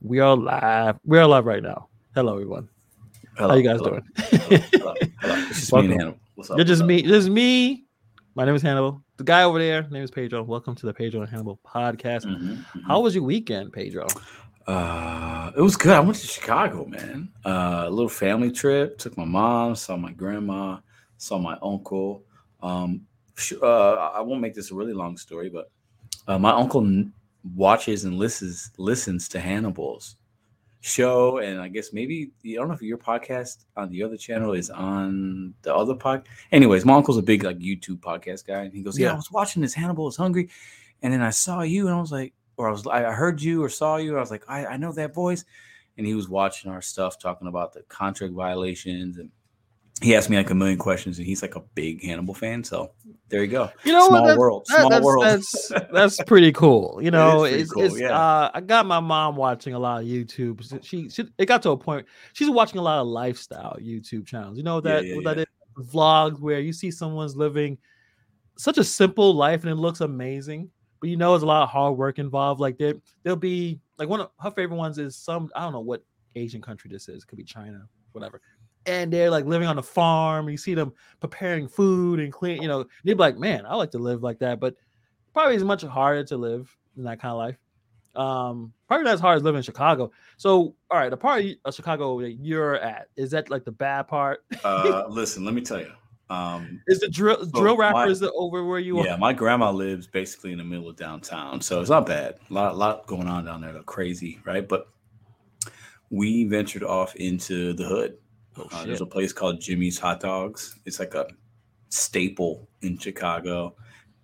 We are live. We are live right now. Hello, everyone. Hello, How you guys hello, doing? hello, hello. It's just me Hannibal. What's up? You're just me. This is me. My name is Hannibal. The guy over there, name is Pedro. Welcome to the Pedro and Hannibal podcast. up? Mhm, mhm. How was your weekend, Pedro? Uh, it was good. I went to Chicago, man. Uh, a little family trip. Took my mom, saw my grandma, saw my uncle. Um, uh, I won't make this a really long story, but uh, my uncle watches and listens listens to Hannibal's show, and I guess maybe I don't know if your podcast on the other channel is on the other pod. Anyways, my uncle's a big like YouTube podcast guy, and he goes, "Yeah. I was watching this. Hannibal is hungry." And then I saw you, and I was like, or I was, I I heard you or saw you. I was like, I, I know that voice. And he was watching our stuff, talking about the contract violations, and he asked me like a million questions. And he's like a big Hannibal fan, so there you go. You know Small? That's, world, that- small that's, world. That's that's pretty cool. You know, pretty it's, cool, it's yeah. uh I got my mom watching a lot of YouTube. She, she it got to a point she's watching a lot of lifestyle YouTube channels. You know Yeah, that yeah, what that is? Vlogs where you see someone's living such a simple life and it looks amazing, but you know there's a lot of hard work involved. Like there there'll be like one of her favorite ones is some I don't know what Asian country this is, could be China, whatever. And they're like living on a farm. You see them preparing food and clean, you know, they'd be like, man, I like to live like that, but probably it's much harder to live in that kind of life. Um, probably not as hard as living in Chicago. So, all right, the part of Chicago that you're at is that like the bad part? uh, listen, let me tell you. Um, Is the drill drill my- rappers that over where you yeah, are? Yeah, my grandma lives basically in the middle of downtown, so it's not bad. A lot, a lot going on down there, crazy, right? But we ventured off into the hood. Oh, Uh, there's a place called Jimmy's Hot Dogs. It's like a staple in Chicago,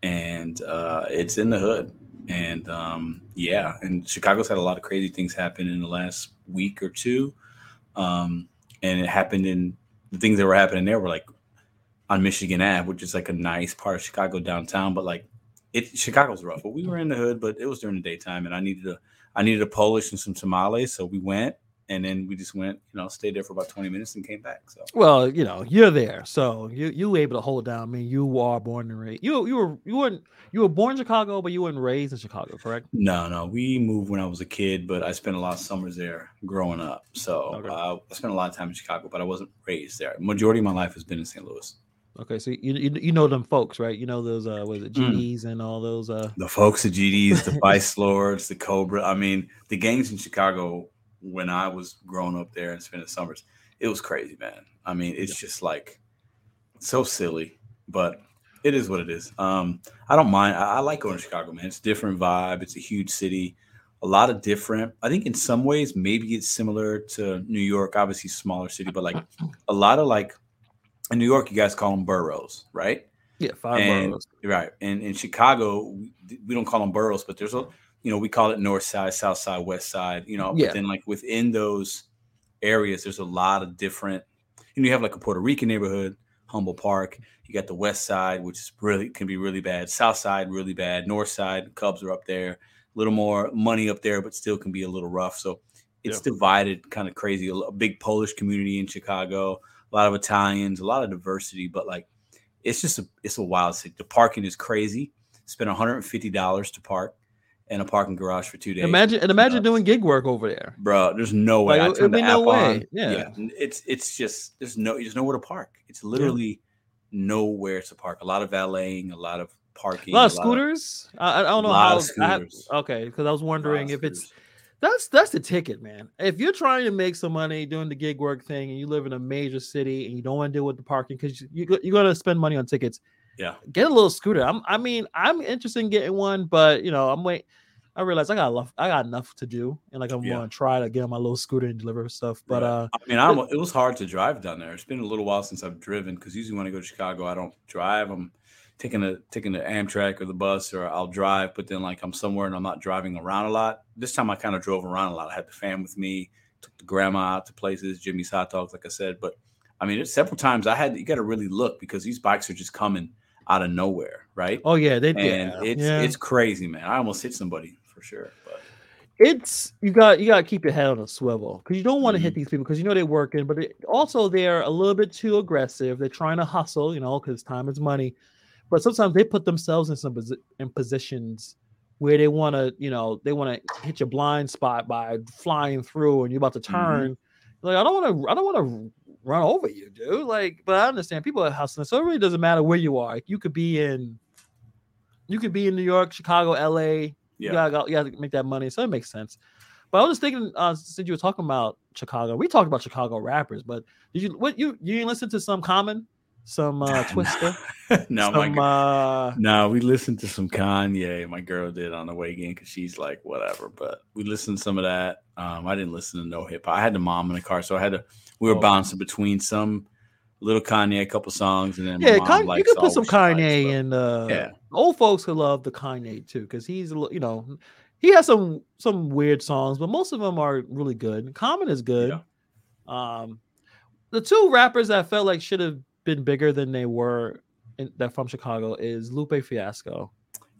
and uh, it's in the hood. And um, yeah, and Chicago's had a lot of crazy things happen in the last week or two. Um, and it happened in the things that were happening there were like on Michigan Ave, which is like a nice part of Chicago downtown. But like it, Chicago's rough. But we were in the hood, but it was during the daytime, and I needed a I needed a Polish and some tamales, so we went, and then we just went, you know, stayed there for about twenty minutes and came back. So Well, you know, you're there, so you you were able to hold down. I mean, you are born and raised. You you were you weren't you were born in Chicago, but you weren't raised in Chicago, correct? no, no, we moved when I was a kid, but I spent a lot of summers there growing up. So Okay. uh, I spent a lot of time in Chicago, but I wasn't raised there. Majority of my life has been in St. Louis. Okay, so you you, you know them folks, right? You know those uh was it Mm. GDs and all those uh the folks, the GDs, the Vice Lords, the Cobra. I mean, the gangs in Chicago when I was growing up there and spending summers, it was crazy, man. I mean, it's just like so silly, but it is what it is. Um, I don't mind. I, I like going to Chicago, man. It's a different vibe. It's a huge city, a lot of different. I think in some ways, maybe it's similar to New York, obviously smaller city, but like a lot of like in New York, you guys call them boroughs, right? yeah five and boroughs. right and in chicago we, we don't call them boroughs but there's a you know we call it north side south side west side you know Yeah. but then like within those areas there's a lot of different you know you have like a puerto rican neighborhood Humboldt Park you got the west side which is really can be really bad south side really bad north side cubs are up there a little more money up there but still can be a little rough so it's divided kind of crazy a, big polish community in chicago a lot of italians a lot of diversity but like it's just a it's a wild city. The parking is crazy. Spent one hundred and fifty dollars to park in a parking garage for two days. Imagine and imagine doing gig work over there. bro. There's no way. Like, I turned the be no way. on. Yeah. it's it's just there's no there's nowhere to park. It's literally nowhere to park. A lot of valeting, a lot of parking, A lot of scooters. I, I don't know how. of have- okay, because I was a of wondering if it's that's that's the ticket, man. If you're trying to make some money doing the gig work thing, and you live in a major city and you don't want to deal with the parking because you, you you're gonna spend money on tickets, yeah. get a little scooter. I'm, I mean, I'm interested in getting one, but you know, I'm wait. I realized I got enough. I got enough to do, and like I'm Yeah. gonna try to get on my little scooter and deliver stuff. But Right. uh, I mean, I'm, it was hard to drive down there. It's been a little while since I've driven because usually when I go to Chicago, I don't drive. I'm taking the taking the Amtrak or the bus, or I'll drive. But then like I'm somewhere and I'm not driving around a lot. This time I kind of drove around a lot. I had the fam with me, took the grandma out to places, Jimmy's hot dogs, like I said. But I mean, it's several times I had you got to really look because these bikes are just coming out of nowhere, right? oh yeah, they and yeah, it's yeah. it's crazy, man. I almost hit somebody sure. But it's you got you got to keep your head on a swivel because you don't want to hit Mhm. these people because you know they're working, but it, also they're a little bit too aggressive. They're trying to hustle, you know, because time is money. But sometimes they put themselves in some in positions where they want to, you know, they want to hit your blind spot by flying through and you're about to Mm-hmm. turn. Like, I don't want to, I don't want to run over you, dude. Like, but I understand people are hustling, so it really doesn't matter where you are. Like, you could be in, you could be in New York, Chicago, L.A. You Yeah. gotta go, you gotta make that money, so it makes sense. But I was just thinking, uh, since you were talking about Chicago, we talked about Chicago rappers, but did you what you you didn't listen to some Common, some uh, Twista, no, my some uh, no, we listened to some Kanye. My girl did on the way in because she's like whatever. But we listened to some of that. Um, I didn't listen to no hip hop. I had the mom in the car, so I had to. We were Oh. bouncing between some little Kanye, a couple songs, and then yeah, Kanye, you likes could put some likes, Kanye but- and uh, Yeah. old folks could love the Kanye too, because he's a little, you know, he has some some weird songs, but most of them are really good. Common is good. Um, the two rappers that I felt like should have been bigger than they were in, that from Chicago is Lupe Fiasco,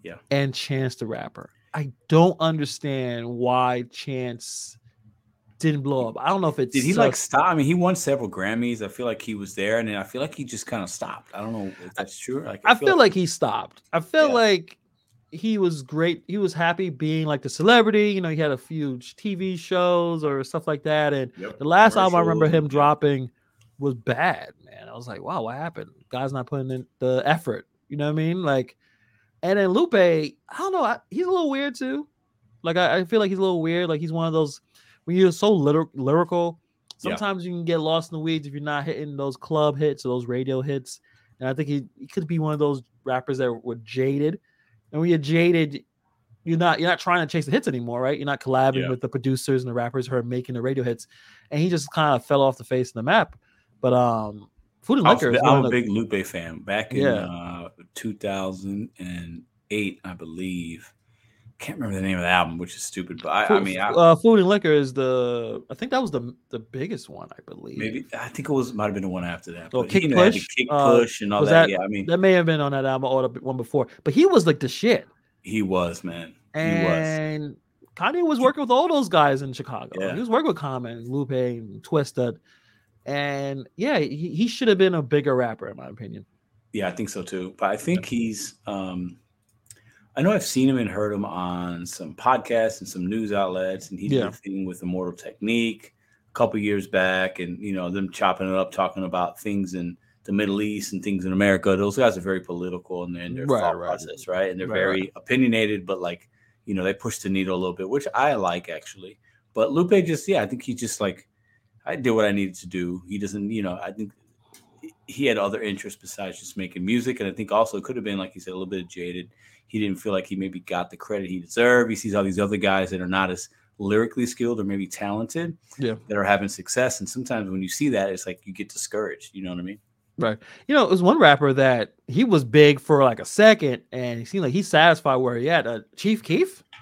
Yeah. and Chance the Rapper. I don't understand why Chance didn't blow up. I don't know if it's Did he like stop? I mean, he won several Grammys. I feel like he was there, and then I feel like he just kind of stopped. I don't know if that's true. Like, I feel like he stopped. I feel Yeah. like he was great. He was happy being like the celebrity. You know, he had a few TV shows or stuff like that. And Yep, the last album I remember him dropping was bad, man. I was like, wow, what happened? Guy's not putting in the effort. You know what I mean? Like, and then Lupe, I don't know. I, he's a little weird too. Like, I, I feel like he's a little weird. Like, he's one of those when you're so lyr- lyrical. Yeah. Sometimes you can get lost in the weeds if you're not hitting those club hits or those radio hits. And I think he, he could be one of those rappers that were jaded. And when you're jaded, you're not you're not trying to chase the hits anymore, right? You're not collabing Yeah. with the producers and the rappers who are making the radio hits. And he just kind of fell off the face of the map. But um Food and Liquor I'm a big Lupe fan. Back in Yeah. uh, 2008, I believe. Can't remember the name of the album, which is stupid. But I, I mean, I, uh, Food and Liquor is the I think that was the the biggest one, I believe. maybe I think it was might have been the one after that. Oh, But Kick he had the Push? kick Uh, push and all that. that- Yeah, I mean, That may have been on that album or the one before, but he was like the shit. he was man. He was. Kanye was working with all those guys in Chicago. Yeah. He was working with Common, Lupe, and Twista. And yeah, he, he should have been a bigger rapper, in my opinion. Yeah, I think so too. But I think he's um I know I've seen him and heard him on some podcasts and some news outlets, and he did Yeah. a thing with Immortal Technique a couple years back, and you know, them chopping it up, talking about things in the Middle East and things in America. Those guys are very political their, in their Right, thought right. process, right? And they're Right, very opinionated, but like, you know, they push the needle a little bit, which I like actually. But Lupe just, yeah, I think he just like I did what I needed to do. He doesn't, you know, I think he had other interests besides just making music. And I think also it could have been, like he said, a little bit jaded. He didn't feel like he maybe got the credit he deserved. He sees all these other guys that are not as lyrically skilled or maybe talented Yeah. that are having success. And sometimes when you see that, it's like you get discouraged. You know what I mean? Right. You know, it was one rapper that he was big for like a second and he seemed like he's satisfied where he at. Uh, Chief Keef?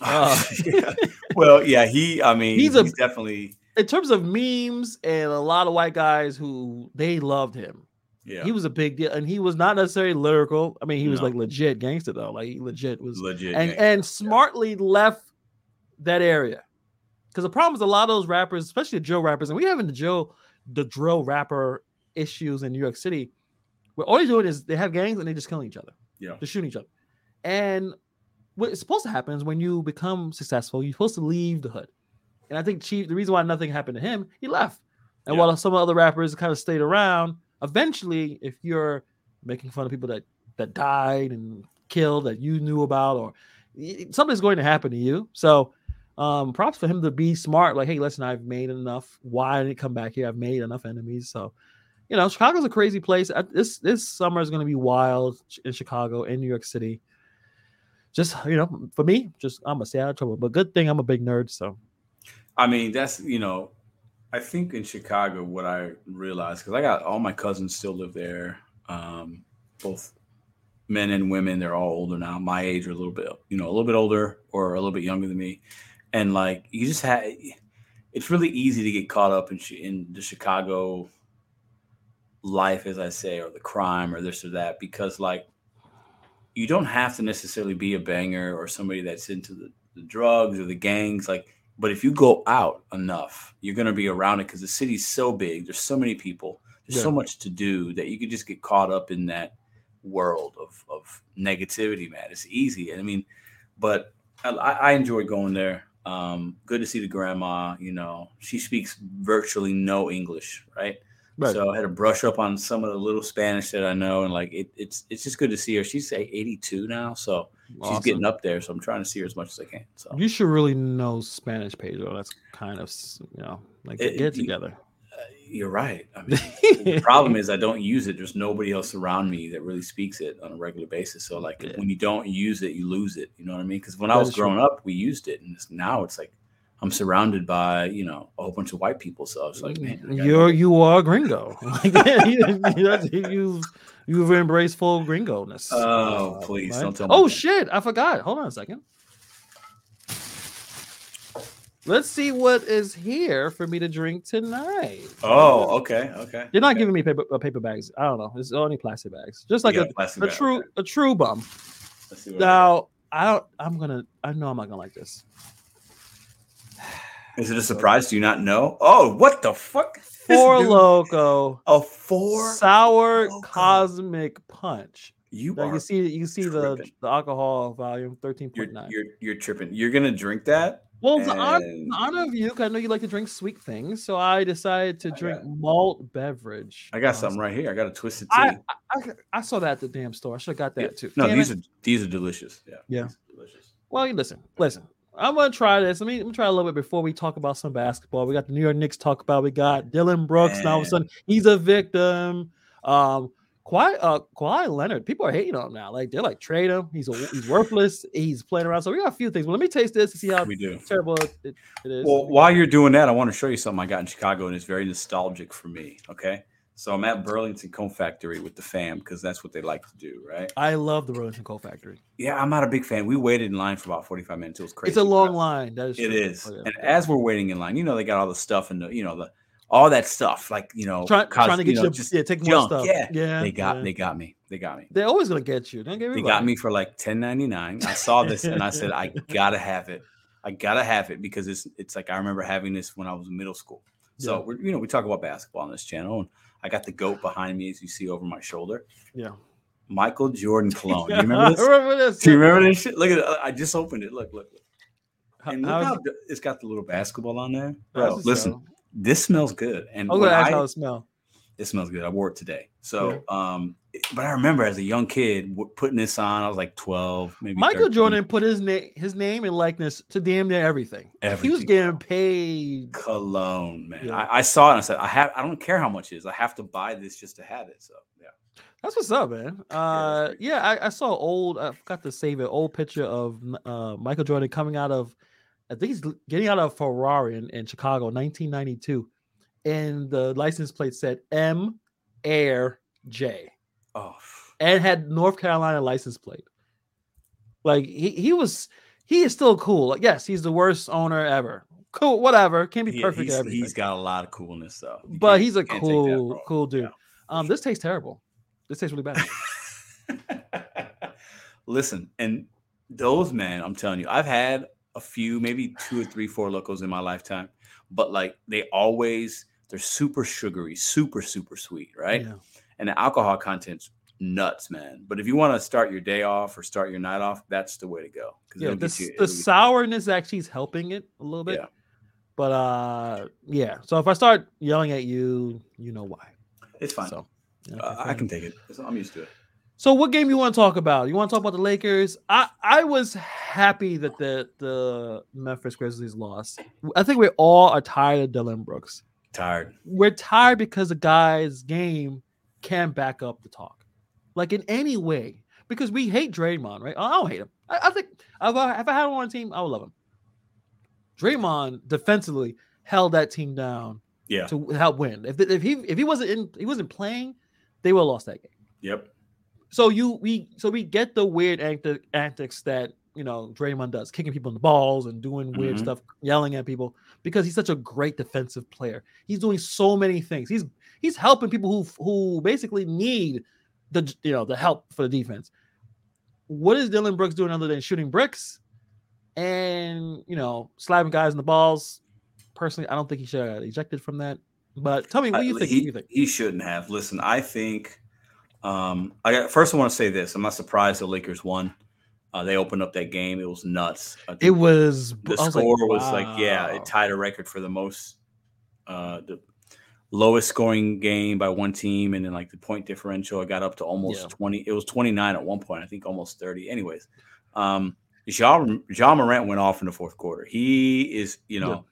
Uh, Yeah. Well, yeah, he, I mean, He's he's, a- definitely, in terms of memes and a lot of white guys who they loved him. Yeah, He was a big deal, and he was not necessarily lyrical. I mean, he was No. like legit gangster though. Like he legit was, legit. and gangster. and smartly left that area. Because the problem is a lot of those rappers, especially the drill rappers, and we having the drill, the drill rapper issues in New York City, where all they're doing is they have gangs and they just killing each other. Yeah. they're shooting each other. And what's supposed to happen is when you become successful, you're supposed to leave the hood. And I think Chief, the reason why nothing happened to him, he left. And Yeah. while some other rappers kind of stayed around, eventually, if you're making fun of people that that died and killed that you knew about, or something's going to happen to you. So, um, props for him to be smart. Like, hey, listen, I've made enough. Why didn't come back here? I've made enough enemies. So, you know, Chicago's a crazy place. This this summer is going to be wild in Chicago, in New York City. Just you know, for me, just I'm gonna stay out of trouble. But good thing I'm a big nerd, so I mean, that's you know, I think in Chicago, what I realized because I got all my cousins still live there, um, both men and women. They're all older now, my age or a little bit, you know, a little bit older or a little bit younger than me, and like you just had, it's really easy to get caught up in in the Chicago life, as I say, or the crime or this or that, because like you don't have to necessarily be a banger or somebody that's into the, the drugs or the gangs, like but if you go out enough, you're going to be around it because the city's so big. There's so many people. There's so much to do that you could just get caught up in that world of, of negativity, man. It's easy. I mean, but I, I enjoy going there. Um, good to see the grandma. You know, she speaks virtually no English, right? Right. So I had to brush up on some of the little Spanish that I know, and like it, it's it's just good to see her. She's like 82 now, so she's getting up there. So I'm trying to see her as much as I can. So You should really know Spanish, Pedro. That's kind of you know like It- get it- together. uh, you're right. I mean, the problem is I don't use it. There's nobody else around me that really speaks it on a regular basis. So like Yeah. when you don't use it, you lose it. You know what I mean? Because when I was is true. growing up, we used it, and it's, now it's like I'm surrounded by you know a whole bunch of white people. So it's like, man, I you're know. you are a gringo. You, you you've embraced full gringo ness. Oh, please, don't tell me Oh that. shit! I forgot. Hold on a second. Let's see what is here for me to drink tonight. Oh, okay, okay. You're not okay. giving me paper uh, paper bags. I don't know. It's only plastic bags, just like a, bag, true a true bum. Let's see what Now I don't. I'm gonna. I know I'm not gonna like this. Is it a surprise? Do you not know? Oh, what the fuck? Four Loko A four. sour Loko. cosmic punch. You Now you see you see the tripping. the alcohol volume thirteen point nine. you're, you're tripping. You're gonna drink that? Well, it's an honor, and- in honor of you, I know you like to drink sweet things, so I decided to I drink malt beverage. I got something right here. I got a twisted tea. I, I I saw that at the damn store. I should have got that Yeah. too. No, Damn these it. are these are delicious. Yeah. Yeah. delicious. Well, you listen, listen. I'm gonna try this. Let me, let me try a little bit before we talk about some basketball. We got the New York Knicks talk about. We got Dillon Brooks. Now all of a Man. sudden he's a victim. Um, Kawhi, uh, Kawhi Leonard. People are hating on him now. Like they're like trade him. He's a, he's worthless. He's playing around. So we got a few things. But let me taste this to see how We do. terrible it, it, it is. Well, while you're doing that, I want to show you something I got in Chicago, and it's very nostalgic for me. Okay, so I'm at Burlington Coat Factory with the fam because that's what they like to do, right? I love the Burlington Coat Factory. Yeah, I'm not a big fan. We waited in line for about 45 minutes. It was crazy. It's a long line. That is It true. is, Oh, yeah. and as we're waiting in line, you know they got all the stuff and the you know the all that stuff like you know Try, cos- trying to get you, know, to just yeah, take more stuff. Yeah, yeah. they got yeah. they got me. They got me. They're always gonna get you. Don't get me They got me for like 10.99. I saw this and I said I gotta have it. I gotta have it because it's it's like I remember having this when I was in middle school. So Yeah. we're you know we talk about basketball on this channel and I got the goat behind me as you see over my shoulder. Yeah. Michael Jordan cologne. Do you remember this? I remember this. Do you remember this shit? Look at it. I just opened it. Look, look, look. And look how it's got the little basketball on there. Bro, listen, smell? this smells good. And I'm gonna ask I- how it smells. it smells good. I wore it today. So, um, but I remember as a young kid w- putting this on. I was like 12, maybe. Michael 13. Jordan put his name, his name and likeness to damn near everything. He was Everything. getting paid. cologne, man. Yeah. I, I saw it and I said, I have. I don't care how much it is. I have to buy this just to have it. So, yeah. That's what's up, man. Uh, yeah, I, I saw old. I forgot to save it. Old picture of uh Michael Jordan coming out of. I think he's getting out of Ferrari in, in Chicago, 1992, and the license plate said M Air J. Oh, and had North Carolina license plate. Like he he was he is still cool. Like yes, he's the worst owner ever. Cool, whatever. Can't be he- perfect he's, he's got a lot of coolness though. You but he's a you can't take that cool cool dude. Yeah. Um, this tastes terrible. This tastes really bad. Listen, and those man, I'm telling you, I've had a few, maybe two or three, four lokos in my lifetime, but like they always they're super sugary, super super sweet, right? Yeah. And the alcohol content's nuts, man. But if you want to start your day off or start your night off, that's the way to go. Yeah, the, you- the sourness actually is helping it a little bit. Yeah. But uh yeah. So if I start yelling at you, you know why. it's fine. So Uh, okay, I can take it. I'm used to it. So what game you want to talk about? You want to talk about the Lakers? I I was happy that the the Memphis Grizzlies lost. I think we all are tired of Dillon Brooks. Tired. We're tired because the guy's game can't back up the talk, like in any way. Because we hate Draymond, right? I don't hate him. I, I think if I, if I had him on a team, I would love him. Draymond defensively held that team down Yeah. to help win. If if he if he wasn't in he wasn't playing, they would have lost that game Yep. so you we so we get the weird antics that you know Draymond does, kicking people in the balls and doing weird Mhm. stuff, yelling at people because he's such a great defensive player. He's doing so many things. He's he's helping people who who basically need the you know the help for the defense. What is Dillon Brooks doing other than shooting bricks and you know slapping guys in the balls? Personally, I don't think he should have ejected from that. But tell me, what do you I- think? He, what you think? he shouldn't have. Listen, I think. Um, I got, first I want to say this. I'm not surprised the Lakers won. Uh, they opened up that game. It was nuts. It was the was score like, was like yeah, it tied a record for the most uh the lowest scoring game by one team and then like the point differential it got up to almost Yeah. 20 it was 29 at one point i think almost 30 anyways um John, Ja Morant went off in the fourth quarter. He is, you know,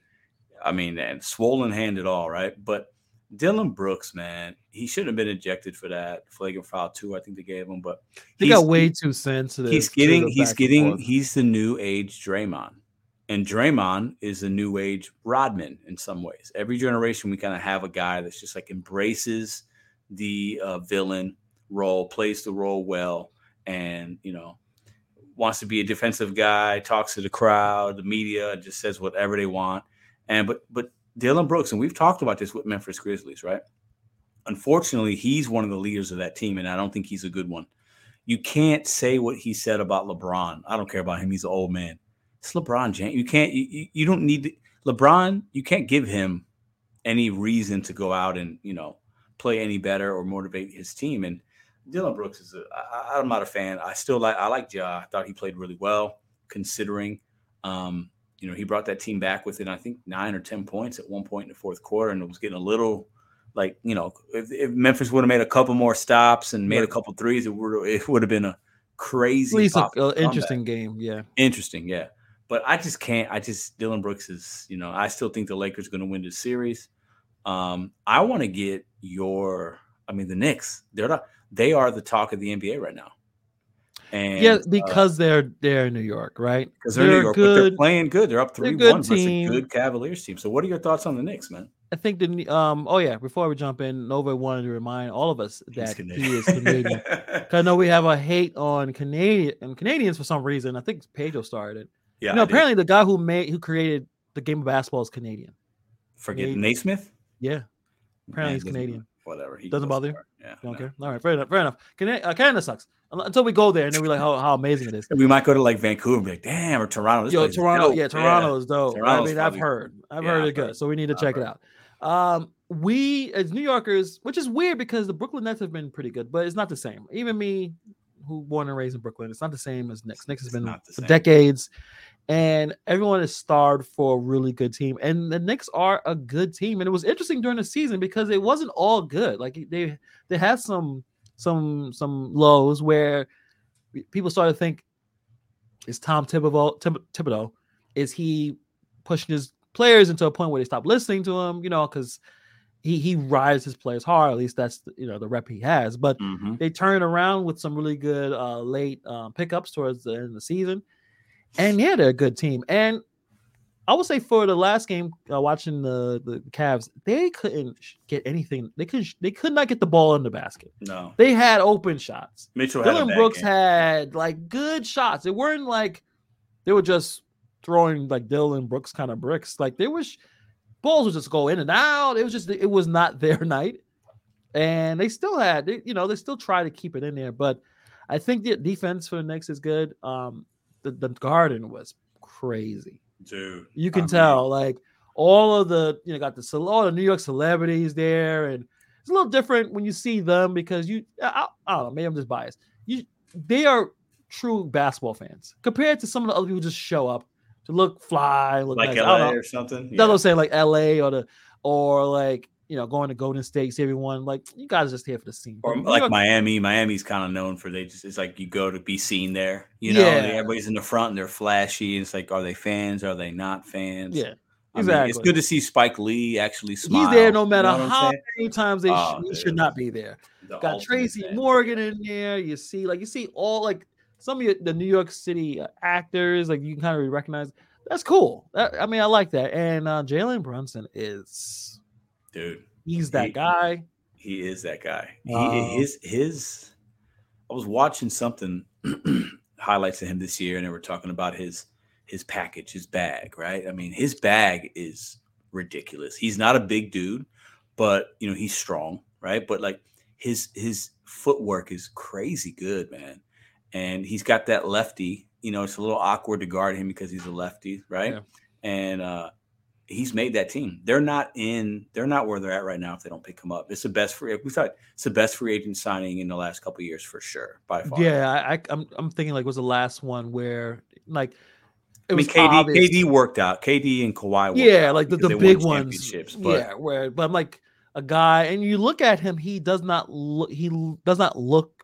I mean, and swollen hand at all, right? But Dillon Brooks, man, he shouldn't have been ejected for that flagrant foul too. I think they gave him, but he got way too sensitive. he's getting he's getting he's the new age Draymond. And Draymond is the new age Rodman in some ways. Every generation we kind of have a guy that's just like embraces the uh, villain role, plays the role well, and you know wants to be a defensive guy, talks to the crowd, the media, just says whatever they want. And but but Dillon Brooks, and we've talked about this with Memphis Grizzlies, right? Unfortunately, he's one of the leaders of that team, and I don't think he's a good one. You can't say what he said about LeBron. I don't care about him. He's an old man. It's LeBron James. You can't. You, you- don't need to, LeBron. You can't give him any reason to go out and you know play any better or motivate his team. And Dillon Brooks is. A, I, I'm not a fan. I still like. I like Ja. I thought he played really well considering. Um, you know, he brought that team back within I think nine or ten points at one point in the fourth quarter, and it was getting a little like you know if, if Memphis would have made a couple more stops and made a couple threes, it would it would have been a crazy, At least an popular interesting game. Yeah. interesting, yeah. But I just can't. I just Dillon Brooks is you know I still think the Lakers going to win this series. Um, I want to get your. I mean the Knicks. They're not. They are the talk of the NBA right now. And yeah, uh, because they're they're in New York, right? because they're, New they're York, but they're playing good. They're up three good one versus a good Cavaliers team. So, what are your thoughts on the Knicks, man? I think the um. Oh yeah, before we jump in, Nova wanted to remind all of us that he is Canadian. I know we have a hate on Canadian and Canadians for some reason. I think Pedro started it. Yeah, you know, I did. apparently the guy who made who created the game of basketball is Canadian. forget Canadian. Naismith. Yeah, Apparently Man, he's Canadian. Whatever. He Doesn't bother you? Yeah. you don't no. care. All right, fair enough. Fair enough. Canada, uh, Canada sucks until we go there and then we're like, how, how amazing it is. We might go to like Vancouver and be like, damn, or Toronto. Yo, Toronto, dope." yeah, Toronto is dope. I Toronto's mean, I've heard, I've yeah, heard it good, so we need to I've check it out. Um, we as New Yorkers, which is weird because the Brooklyn Nets have been pretty good, but it's not the same. Even me, who born and raised in Brooklyn, it's not the same as Knicks. Knicks has It's been not for same. decades, and everyone is starved for a really good team. And the Knicks are a good team, and it was interesting during the season because it wasn't all good. Like they they had some some some lows where people started to think is Tom Thibodeau, Thib- Thibodeau is he pushing his players into a point where they stop listening to him, you know, because he he rides his players hard. At least that's the, you know the rep he has. But Mhm. they turn around with some really good uh, late um, pickups towards the end of the season, and yeah, they're a good team. And I would say for the last game, uh, watching the the Cavs, they couldn't get anything. They could they could not get the ball in the basket. No. They had open shots. Mitchell had Dillon bad Brooks game. had like good shots. It weren't like they were just throwing like Dillon Brooks kind of bricks. Like they was balls would just go in and out. It was just it was not their night, and they still had they, you know they still try to keep it in there. But I think the defense for the Knicks is good. Um, the the Garden was crazy. Dude. You can I mean, tell like all of the you know got the all the New York celebrities there, and it's a little different when you see them because you I, I don't know maybe I'm just biased. You they are true basketball fans compared to some of the other people just show up to look fly, look like nice. LA or something. That's what I'm saying, like LA or the or like you know going to Golden State, see everyone like you guys are just here for the scene. Or like Miami. Miami's kind of known for they just it's like you go to be seen there. You know, Yeah. everybody's in the front and they're flashy. And it's like, are they fans? Are they not fans? yeah, I mean, exactly. it's good to see Spike Lee actually smile. He's there no matter You know how many times they Oh, he should not be there. The got Tracy fan. Morgan in there. You see, like you see all like some of your, the New York City uh, actors, like you can kind of recognize. That's cool. That, I mean, I like that. And uh, Jalen Brunson is dude. he's that He- guy. He is that guy. He Wow. his his. I was watching something highlights of him this year, and they were talking about his his package, his bag. Right? I mean, his bag is ridiculous. He's not a big dude, but you know he's strong, right? But like his his footwork is crazy good, man. And he's got that lefty. You know, it's a little awkward to guard him because he's a lefty, right? Yeah. And uh he's made that team. They're not in. They're not where they're at right now if they don't pick him up. It's the best free. We thought it's the best free agent signing in the last couple years for sure by far. Yeah, I, I, I'm I'm thinking like was the last one where like I mean, KD, obvious. KD worked out. KD and Kawhi. yeah, like the, the big ones. But... Yeah, where but I'm like a guy, and you look at him, he does not look. He does not look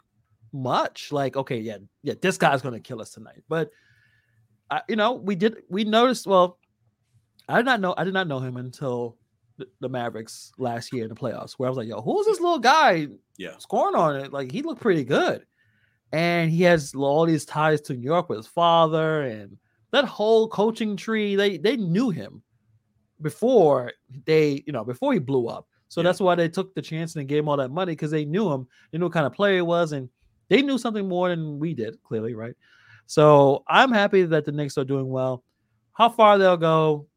much like okay, yeah, yeah, this guy's gonna kill us tonight. But uh, you know, we did we noticed. Well, I did not know. I did not know him until the, the Mavericks last year in the playoffs, where I was like, yo, who's this little guy? Yeah, scoring on it. Like he looked pretty good, and he has all these ties to New York with his father and that whole coaching tree. They they knew him before they you know before he blew up. So yeah. that's why they took the chance and gave him all that money because they knew him. They knew what kind of player he was, and they knew something more than we did, clearly, right? So I'm happy that the Knicks are doing well. How far they'll go,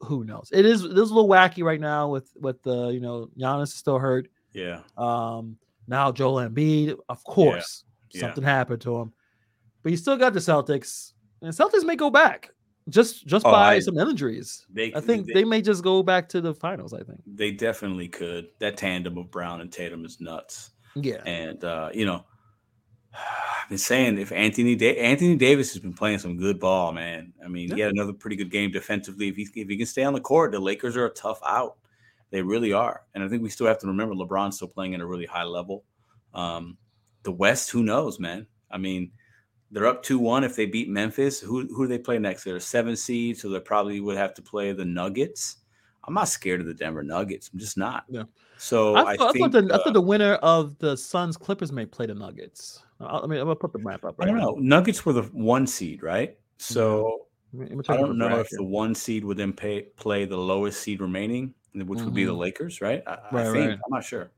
who knows? It is it is a little wacky right now with with the you know Giannis is still hurt. Yeah. Um. Now Joel Embiid, of course, yeah. something yeah. happened to him, but you still got the Celtics, and Celtics may go back just just oh, by I, some injuries. They, I think they, they, may just go back to the finals. I think they definitely could. That tandem of Brown and Tatum is nuts. Yeah, and uh, you know, I've been saying if Anthony da- Anthony Davis has been playing some good ball, man. I mean, yeah. he had another pretty good game defensively. If he if he can stay on the court, the Lakers are a tough out. They really are, and I think we still have to remember LeBron's still playing at a really high level. Um, the West, who knows, man? I mean they're up 2 1 if they beat Memphis. Who, who do they play next? They're a seven seed, so they probably would have to play the Nuggets. I'm not scared of the Denver Nuggets. I'm just not. Yeah. So I, thought, I, think, I thought, the, uh, I thought the winner of the Suns Clippers may play the Nuggets. I mean, I'm gonna put the map up. Right I don't now. know. Nuggets were the one seed, right? So yeah. I don't know if the one seed would then pay, play the lowest seed remaining, which mm-hmm. would be the mm-hmm. Lakers, right? I, right, I think right. I'm not sure.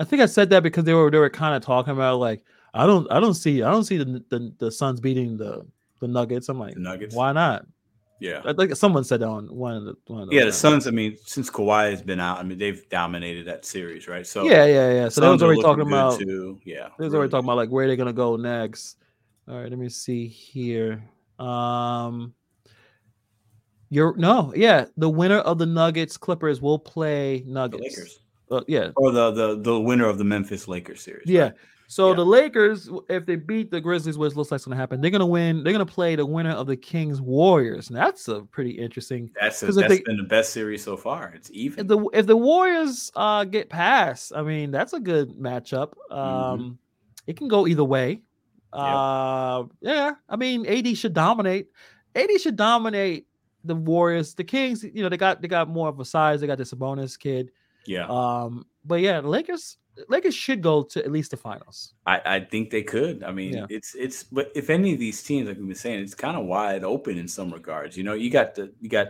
I think I said that because they were they were kind of talking about like I don't I don't see I don't see the the, the Suns beating the the Nuggets. I'm like the Nuggets. Why not? Yeah, like someone said on one of the one of the yeah the Suns. I mean, since Kawhi has been out, I mean they've dominated that series, right? So yeah, yeah, yeah. So they was already talking about too. yeah, they was already talking about like where they're gonna go next. All right, let me see here. Um, you're no, yeah, the winner of the Nuggets Clippers will play Nuggets. The Lakers. Uh, yeah, or the the the winner of the Memphis Lakers series. Yeah, right? So yeah. the Lakers, if they beat the Grizzlies, which looks like it's going to happen, they're going to win. They're going to play the winner of the Kings Warriors. And that's a pretty interesting. That's, a, that's they, been the best series so far. It's even. If the if the Warriors uh, get past, I mean, that's a good matchup. Mm-hmm. Um, mm-hmm. It can go either way. Yep. Uh, yeah, I mean, AD should dominate. AD should dominate the Warriors. The Kings, you know, they got they got more of a size. They got this bonus kid. Yeah. Um, but yeah, the Lakers Lakers should go to at least the finals. I, I think they could. I mean, yeah. it's it's but if any of these teams, like we've been saying, it's kind of wide open in some regards. You know, you got the you got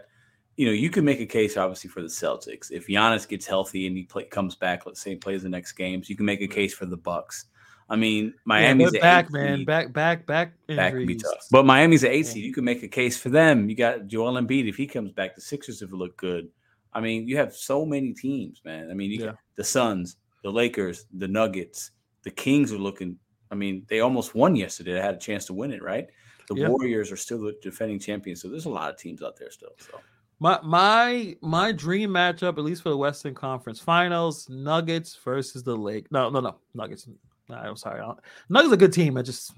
you know, you can make a case obviously for the Celtics. If Giannis gets healthy and he play, comes back, let's say he plays the next games, you can make a case for the Bucks. I mean, Miami's yeah, back, man, back, back, back. Back can be tough. But Miami's an eight seed. You can make a case for them. You got Joel Embiid if he comes back. The Sixers if it look good. I mean, you have so many teams, man. I mean, you yeah. the Suns, the Lakers, the Nuggets, the Kings are looking. I mean, they almost won yesterday. They had a chance to win it, right? The yeah. Warriors are still the defending champions. So there's a lot of teams out there still. So my my my dream matchup, at least for the Western Conference Finals, Nuggets versus the Lake. No, no, no, Nuggets. No, I'm sorry. Nuggets are a good team. I just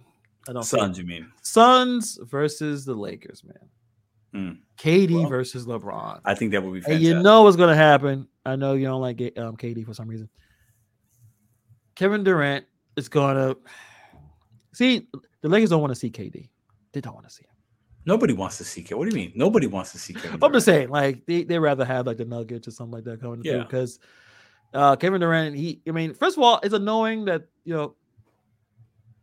I don't. Suns, you mean? Suns versus the Lakers, man. Mm. KD well, versus LeBron. I think that would be. Fantastic. And you know what's going to happen. I know you don't like um, KD for some reason. Kevin Durant is gonna see the Lakers don't want to see KD. They don't want to see him. Nobody wants to see KD. What do you mean? Nobody wants to see Kevin. I'm just saying, like they they rather have like the Nuggets or something like that coming yeah. through because uh, Kevin Durant. He, I mean, first of all, it's annoying that you know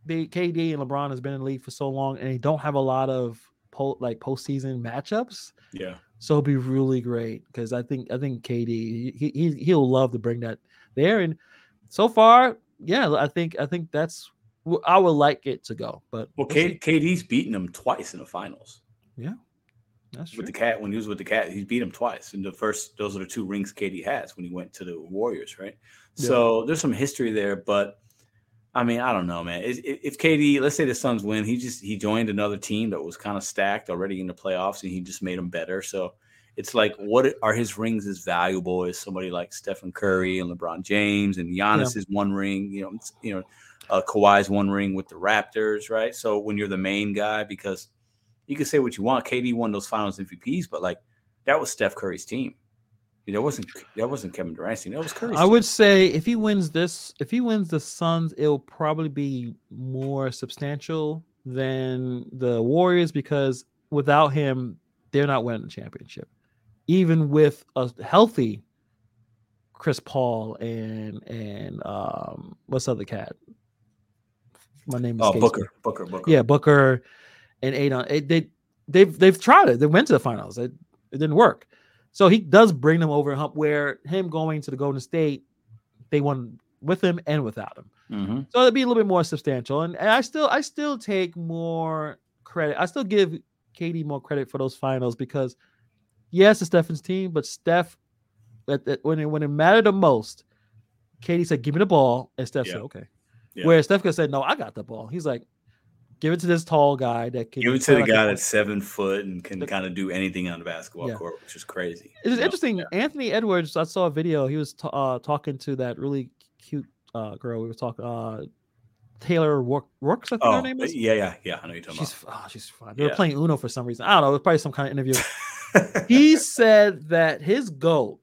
the KD and LeBron has been in the league for so long and they don't have a lot of po- like postseason matchups. Yeah. So it'll be really great because I think I think KD he, he he'll love to bring that there and so far yeah, I think I think that's I would like it to go. But well, K- KD's beaten him twice in the finals. Yeah, that's true. With the cat, when he was with the cat, he's beat him twice. And the first, those are the two rings KD has when he went to the Warriors, right? Yeah. So there's some history there, but I mean, I don't know, man. If, if KD, let's say the Suns win, he just he joined another team that was kind of stacked already in the playoffs, and he just made them better. So it's like, what are his rings as valuable as somebody like Stephen Curry and LeBron James and Giannis yeah. is one ring, you know, you know, uh, Kawhi's one ring with the Raptors, right? So when you're the main guy, because you can say what you want, KD won those Finals MVPs, but like that was Steph Curry's team. You That wasn't that wasn't Kevin Durant's team. That was Curry's. I would say if he wins this, if he wins the Suns, it'll probably be more substantial than the Warriors because without him, they're not winning the championship. Even with a healthy Chris Paul and and um what's the other cat? My name is oh, Booker. Booker. Booker. Yeah, Booker and. It, they they've they've tried it. They went to the finals. It it didn't work. So he does bring them over hump where him going to the Golden State, they won with him and without him. Mm-hmm. So it'd be a little bit more substantial. And, and I still I still take more credit. I still give KD more credit for those finals because yes, it's Steph's team, but Steph when it when it mattered the most, KD said, "Give me the ball," and Steph yeah. said, "Okay." Yeah. Where Steph could said, "No, I got the ball." He's like, Give it to this tall guy that can give it to the guy that's seven foot and can kind of do anything on the basketball yeah. court, which is crazy. It's interesting. Anthony Edwards, I saw a video. He was t- uh, talking to that really cute uh, girl. We were talking uh, Taylor Rooks, I think oh, her name is. Yeah, yeah, yeah. I know you're talking she's, about. Oh, she's fine. They yeah. were playing Uno for some reason. I don't know. It was probably some kind of interview. he said that his goal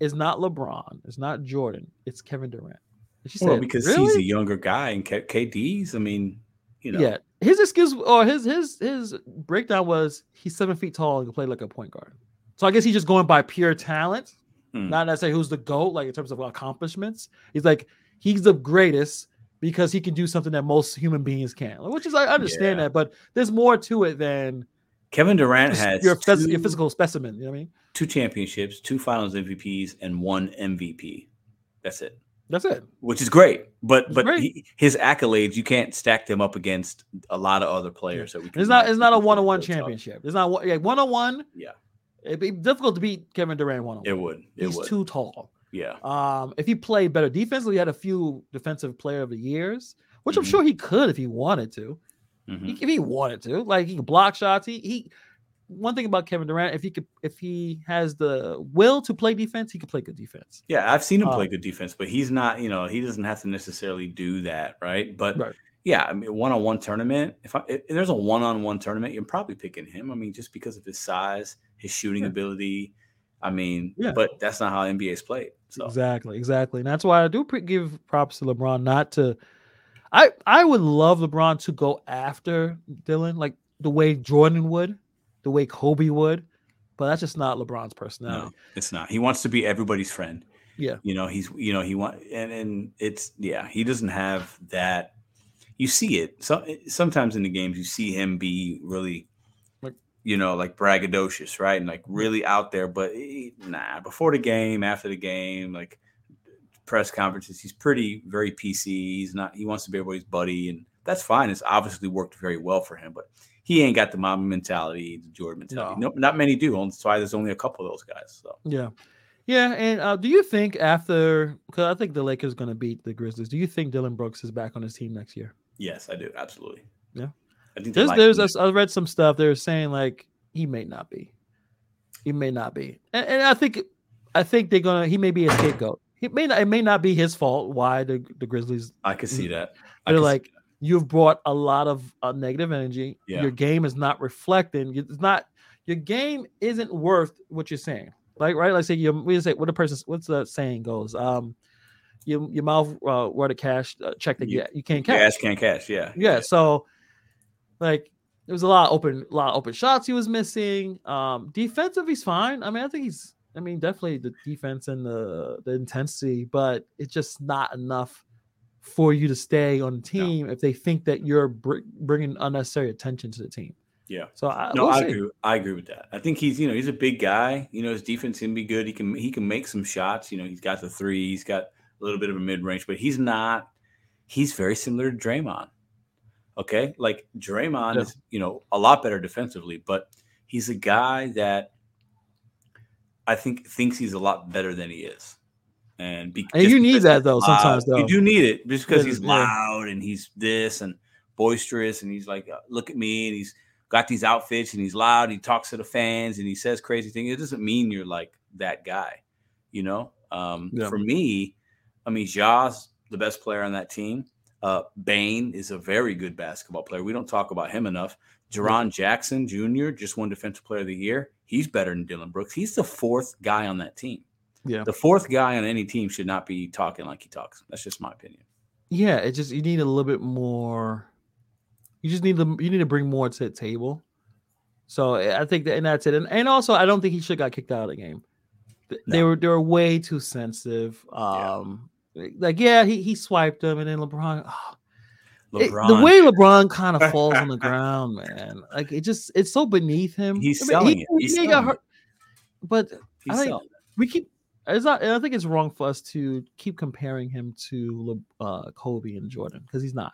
is not LeBron, it's not Jordan, it's Kevin Durant. And she well, said, because really? he's a younger guy and K- KD's. I mean, you know. Yeah, his excuse or his his his breakdown was he's seven feet tall and can play like a point guard. So I guess he's just going by pure talent, hmm. not necessarily who's the goat, like in terms of accomplishments. He's like he's the greatest because he can do something that most human beings can't. Which is I understand yeah. that, but there's more to it than Kevin Durant has your, two, your physical specimen. You know what I mean? Two championships, two Finals MVPs, and one MVP. That's it. That's it. Which is great, but it's but great. He, his accolades you can't stack them up against a lot of other players. That we can it's not it's not a one on one championship. It's not one on one. Yeah, it'd be difficult to beat Kevin Durant one on one. It would. It He's would. too tall. Yeah. Um, if he played better defensively, he had a few defensive player of the years, which mm-hmm. I'm sure he could if he wanted to. Mm-hmm. He, if he wanted to, like he could block shots. He he one thing about Kevin Durant, if he could, if he has the will to play defense, he could play good defense. Yeah, I've seen him um, play good defense, but he's not. You know, he doesn't have to necessarily do that, right? But right. yeah, I mean, one-on-one tournament. If, I, if there's a one-on-one tournament, you're probably picking him. I mean, just because of his size, his shooting yeah. ability. I mean, yeah. but that's not how NBA's played. So. Exactly, exactly, and that's why I do give props to LeBron. Not to, I I would love LeBron to go after Dillon like the way Jordan would the way Kobe would, but that's just not LeBron's personality. No, it's not. He wants to be everybody's friend. Yeah. You know, he's you know, he want and and it's yeah, he doesn't have that you see it. So eh, sometimes in the games you see him be really like, you know, like braggadocious, right? And like really out there, but he, nah, before the game, after the game, like press conferences, he's pretty very PC. He's not he wants to be everybody's buddy and that's fine. It's obviously worked very well for him, but he ain't got the Mamba mentality, the Jordan mentality. No. no. not many do. That's why there's only a couple of those guys. So yeah, yeah. And uh, do you think after? Because I think the Lakers going to beat the Grizzlies. Do you think Dillon Brooks is back on his team next year? Yes, I do. Absolutely. Yeah. I think there's there's a, I read some stuff. They're saying like he may not be. He may not be, and, and I think I think they're gonna. He may be a scapegoat. He may not. It may not be his fault why the the Grizzlies. I could see that. They're like you've brought a lot of uh, negative energy. Yeah. Your game is not reflecting. It's not your game isn't worth what you're saying. Like right, like say you we say what a person what's the saying goes. Um, your your mouth uh, word of cash uh, check that you, you can't cash. Cash can't cash. Yeah. yeah. Yeah. So like there was a lot of open a lot of open shots he was missing. Um, defensive he's fine. I mean I think he's I mean definitely the defense and the the intensity, but it's just not enough for you to stay on the team no. if they think that you're br- bringing unnecessary attention to the team. Yeah. So I, no, we'll I agree. I agree with that. I think he's you know he's a big guy. You know his defense can be good. He can he can make some shots. You know he's got the three. He's got a little bit of a mid range, but he's not. He's very similar to Draymond. Okay, like Draymond yeah. is you know a lot better defensively, but he's a guy that I think thinks he's a lot better than he is and, be, and you need that though loud, sometimes. Though you do need it just because he's loud and he's this and boisterous and he's like, uh, look at me, and he's got these outfits and he's loud. He talks to the fans and he says crazy things. It doesn't mean you're like that guy, you know. Um, Yeah. For me, I mean, Ja's the best player on that team. Uh, Bane is a very good basketball player. We don't talk about him enough. Jaren Jackson Jr. just won Defensive Player of the Year. He's better than Dillon Brooks. He's the fourth guy on that team. Yeah. The fourth guy on any team should not be talking like he talks. That's just my opinion. yeah, it just you need a little bit more. You just need to you need to bring more to the table. So eh, I think that and that's it. And, and also I don't think he should got kicked out of the game. Th- They No. were they were way too sensitive. Yeah. Um like yeah, he he swiped him and then LeBron oh, it- the way LeBron kind of falls on the ground, man. Like it just it's so beneath him. He's I mean, selling he- it. He's he selling it. But he's I think- we keep it's not i think it's wrong for us to keep comparing him to uh kobe and jordan because he's not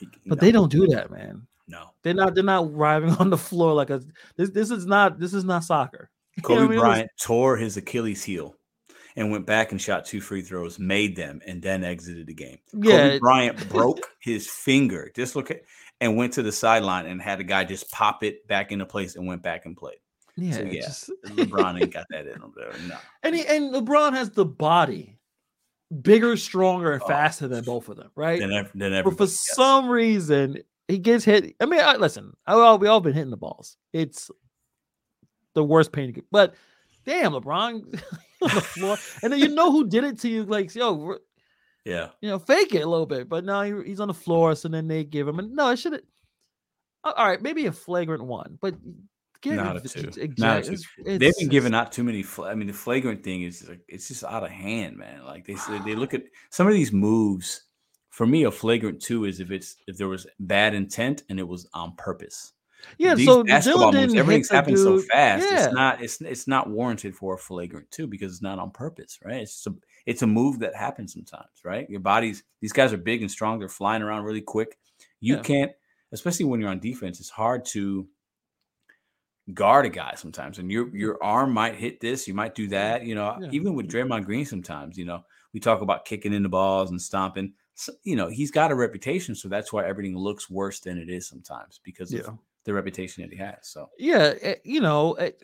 He- but no, they don't do that man No. they're not they're not arriving on the floor like a this this is not this is not soccer You know Kobe I mean? Bryant tore his Achilles heel and went back and shot two free throws, made them, and then exited the game. Yeah, Kobe Bryant broke his finger, dislocate, and went to the sideline and had a guy just pop it back into place and went back and played. yeah, So, yeah, just- LeBron ain't got that in him there. No. and he, and lebron has the body bigger stronger and Oh, faster than both of them right Than, ev- than but for some reason he gets hit i mean I, listen I, all, we all been hitting the balls it's the worst pain to get but damn lebron on the floor and then you know who did it to you like yo yeah. you know, fake it a little bit. But now he, he's on the floor, so then they give him. And no, I should. Have. All right, maybe a flagrant one, but Not a two. ex- Not a two. it's- They've it's- been giving out too many. Fl- I mean, the flagrant thing is like it's just out of hand, man. Like they said, they look at some of these moves. For me, a flagrant two is if it's if there was bad intent and it was on purpose. Yeah, These so basketball Dillon moves, everything's happening so fast. Yeah. It's not. It's it's not warranted for a flagrant two because it's not on purpose, right? It's just a it's a move that happens sometimes, right? Your bodies. These guys are big and strong. They're flying around really quick. You Yeah. can't, especially when you're on defense. It's hard to guard a guy sometimes, and your your arm might hit this. You might do that. You know, Yeah. even with Draymond Green, sometimes you know we talk about kicking in the balls and stomping. So, you know, he's got a reputation, so that's why everything looks worse than it is sometimes because Yeah. of the reputation that he has. So Yeah, eh, you know, it,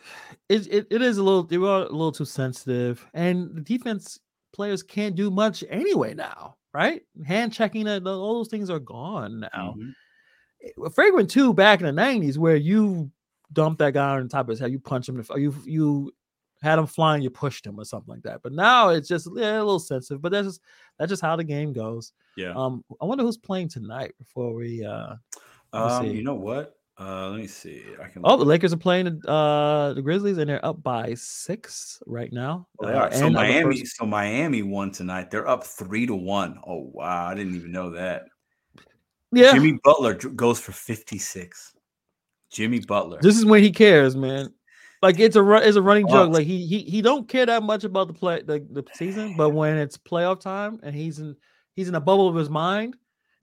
it it it is a little they were a little too sensitive, and the defense players can't do much anyway now, right? Hand checking, uh, all those things are gone now. mhm. Eh, Flagrant two back in the nineties, where you dumped that guy on the top of his head, you punch him, you you had him flying, you pushed him or something like that. But now it's just yeah, a little sensitive. But that's just that's just how the game goes. yeah. Um, I wonder who's playing tonight before we. uh Um, see. you know what? Uh, let me see. I can. Oh, the Lakers are playing uh the Grizzlies, and they're up by six right now. up. They Uh, are. So on the Miami. first- So Miami won tonight. They're up three to one. Oh wow! I didn't even know that. yeah, Jimmy Butler goes for fifty six. Jimmy Butler. this is when he cares, man. Like it's a ru- it's a running joke. Like he he he don't care that much about the play the, the season, but when it's playoff time and he's in he's in a bubble of his mind,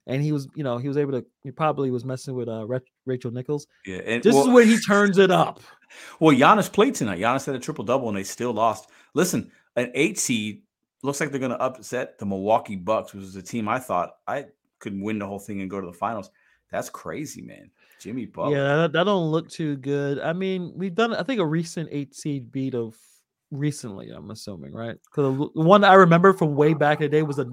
and he was you know he was able to he probably was messing with uh Ra- Rachel Nichols. yeah, and This well, is when he turns it up. Well, Giannis played tonight. Giannis had a triple double, and they still lost. Listen, an eight seed looks like they're going to upset the Milwaukee Bucks, which is a team I thought I could win the whole thing and go to the finals. That's crazy, man. Jimmy Butler. Yeah, that, that don't look too good. I mean, we've done I think a recent eight seed beat of recently. I'm assuming, right? Because the one I remember from way back in the day was the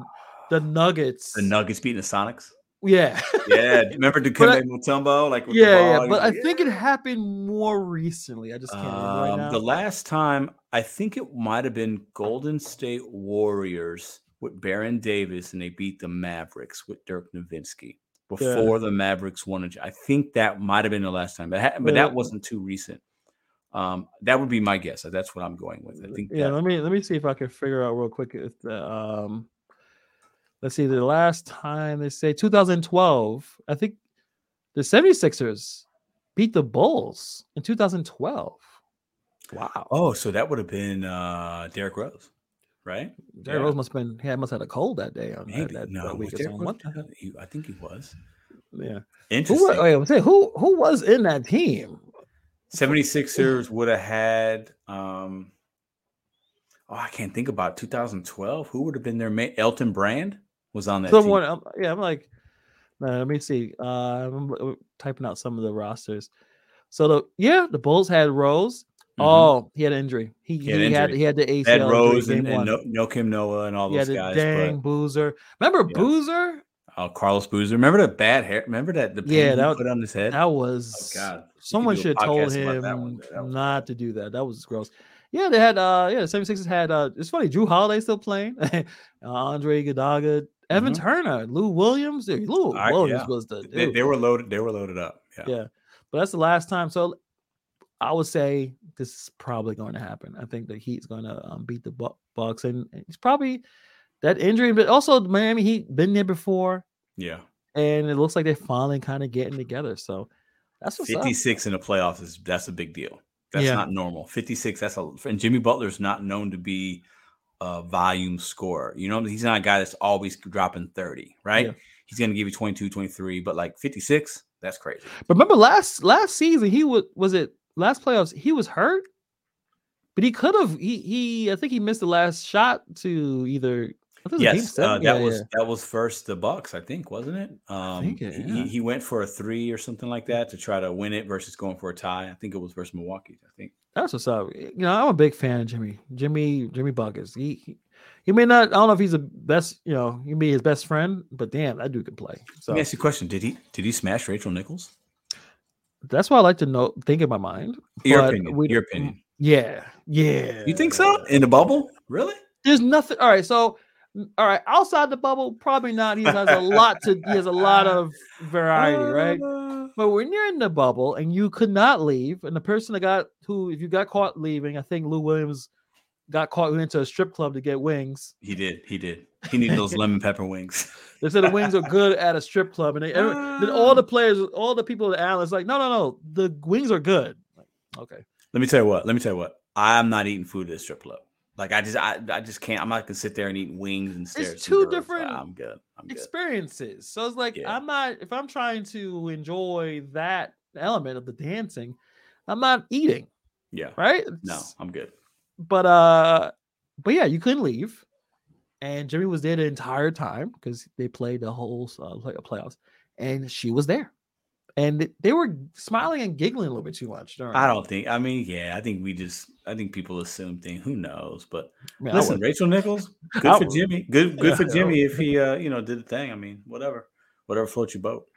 the Nuggets. The Nuggets beating the Sonics. Yeah, Yeah, remember Dikembe Mutombo? Like with yeah, ball, yeah. But I think it happened more recently. I just can't remember right Um, now. the last time I think it might have been Golden State Warriors with Baron Davis, and they beat the Mavericks with Dirk Nowitzki before the Mavericks won. a- I think that might have been the last time, but ha- but Yeah. that wasn't too recent. Um, that would be my guess. That's what I'm going with. I think. yeah, that- let me let me see if I can figure out real quick if the um let's see the last time they say 2012 i think the 76ers beat the bulls in 2012 wow oh, so that would have been uh, Derrick Rose, right? Derrick yeah. Rose must have been he must have had a cold that day on that, Maybe that, no. that week or something. Rose What the hell? he- I think he was. yeah who Interesting. was, wait, wait, who who was in that team 76ers would have had um Oh, I can't think about 2012. Who would have been their main? Elton Brand was on that. Someone. I'm- yeah, I'm like, let me see. Uh, I'm typing out some of the rosters. So the yeah, the Bulls had Rose. Mhm. Oh, he had an injury. He, He had he had he had the ACL had Rose and, and no, no Kim Noah and all he those guys. dang Boozer. Remember Yeah. Boozer? Oh, Carlos Boozer. Remember the bad hair? Remember that the Yeah, that- put on his head? That was Oh, God. Someone should have told him that one. That not to do that. That was gross. Yeah, they had uh yeah, the 76ers had uh it's funny, Jrue Holiday still playing. uh, Andre Iguodala, Evan Mhm. Turner, Lou Williams. Dude, Lou right, Williams yeah. was the. They, they were loaded. They were loaded up. Yeah. yeah. But that's the last time. So I would say this is probably going to happen. I think the Heat's going to um, beat the Bu- Bucks, and it's probably that injury, but also Miami Heat been there before, Yeah. and it looks like they're finally kind of getting together. So that's what's up. 56 in the playoffs is that's a big deal. That's Yeah. not normal. 56, that's a and Jimmy Butler's not known to be a volume scorer. You know, he's not a guy that's always dropping 30, right? Yeah. He's gonna give you 22, 23, but like 56, that's crazy. But remember last last season he was was it last playoffs he was hurt, but he could have he he I think he missed the last shot to either I think it was game Yes, uh, that Yeah, was yeah. that was first the Bucks, I think, wasn't it? Um, it- yeah. he, he went for a three or something like that to try to win it versus going for a tie. I think it was versus Milwaukee. I think. That's what's up. You know, I'm a big fan of Jimmy. Jimmy Jimmy Buckets. He, he he may not. I don't know if he's the best. You know, he may be his best friend, but damn, that dude can play. So Let me ask you a question: Did he did he smash Rachel Nichols? that's what I like to know. Think in my mind. Your but opinion. we- your opinion. Yeah, yeah. You think so? In the bubble? Really? There's nothing. All right, so Mm, all right, outside the bubble, probably not. He has a lot to. He has a lot of variety, right? But when you're in the bubble and you could not leave, and the person that got who, if you got caught leaving, I think Lou Williams got caught went into a strip club to get wings. he did. He did. He needed those lemon pepper wings. They said the wings are good at a strip club, and they, every- then all the players, all the people, at analysts, like, no, no, no, the wings are good. Like, okay, Let me tell you what. Let me tell you what. I'm not eating food at a strip club. Like I just, I, I just can't. I'm not gonna sit there and eat wings and stare. at some two girls. different I'm good. I'm good. experiences. So it's like Yeah. I'm not if I'm trying to enjoy that element of the dancing, I'm not eating, Yeah. right? No, I'm good. but uh but yeah you couldn't leave and jimmy was there the entire time because they played the whole uh, playoffs and she was there and they were smiling and giggling a little bit too much I don't think. I mean, yeah. I think we just. I think people assume things. Who knows? But I mean, listen, Rachel Nichols, good I for would- Jimmy. Good, good for Jimmy if he, uh, you know, did the thing. I mean, whatever, whatever floats your boat.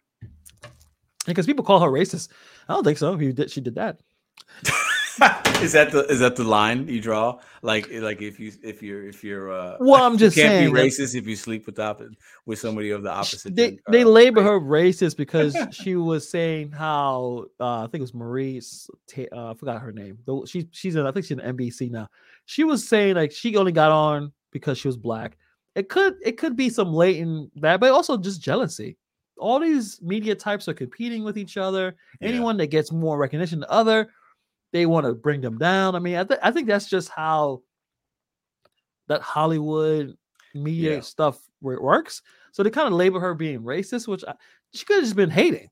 because people call her racist i don't think so if you did she did that is that the is that the line you draw? Like like if you if you're if you're uh Well, I'm you just can't saying be racist if you sleep with with somebody of the opposite. they, gender, they uh, label her racist because she was saying how uh, I think it was Marie. Uh, I forgot her name. Though she she's in I think she's in NBC now. She was saying like she only got on because she was black. It could it could be some latent that, but also just jealousy. All these media types are competing with each other. Yeah. Anyone that gets more recognition than other, they want to bring them down. I mean, I, th- I think that's just how that Hollywood media Yeah. stuff works. So they kind of label her being racist, which I, she could have just been hating.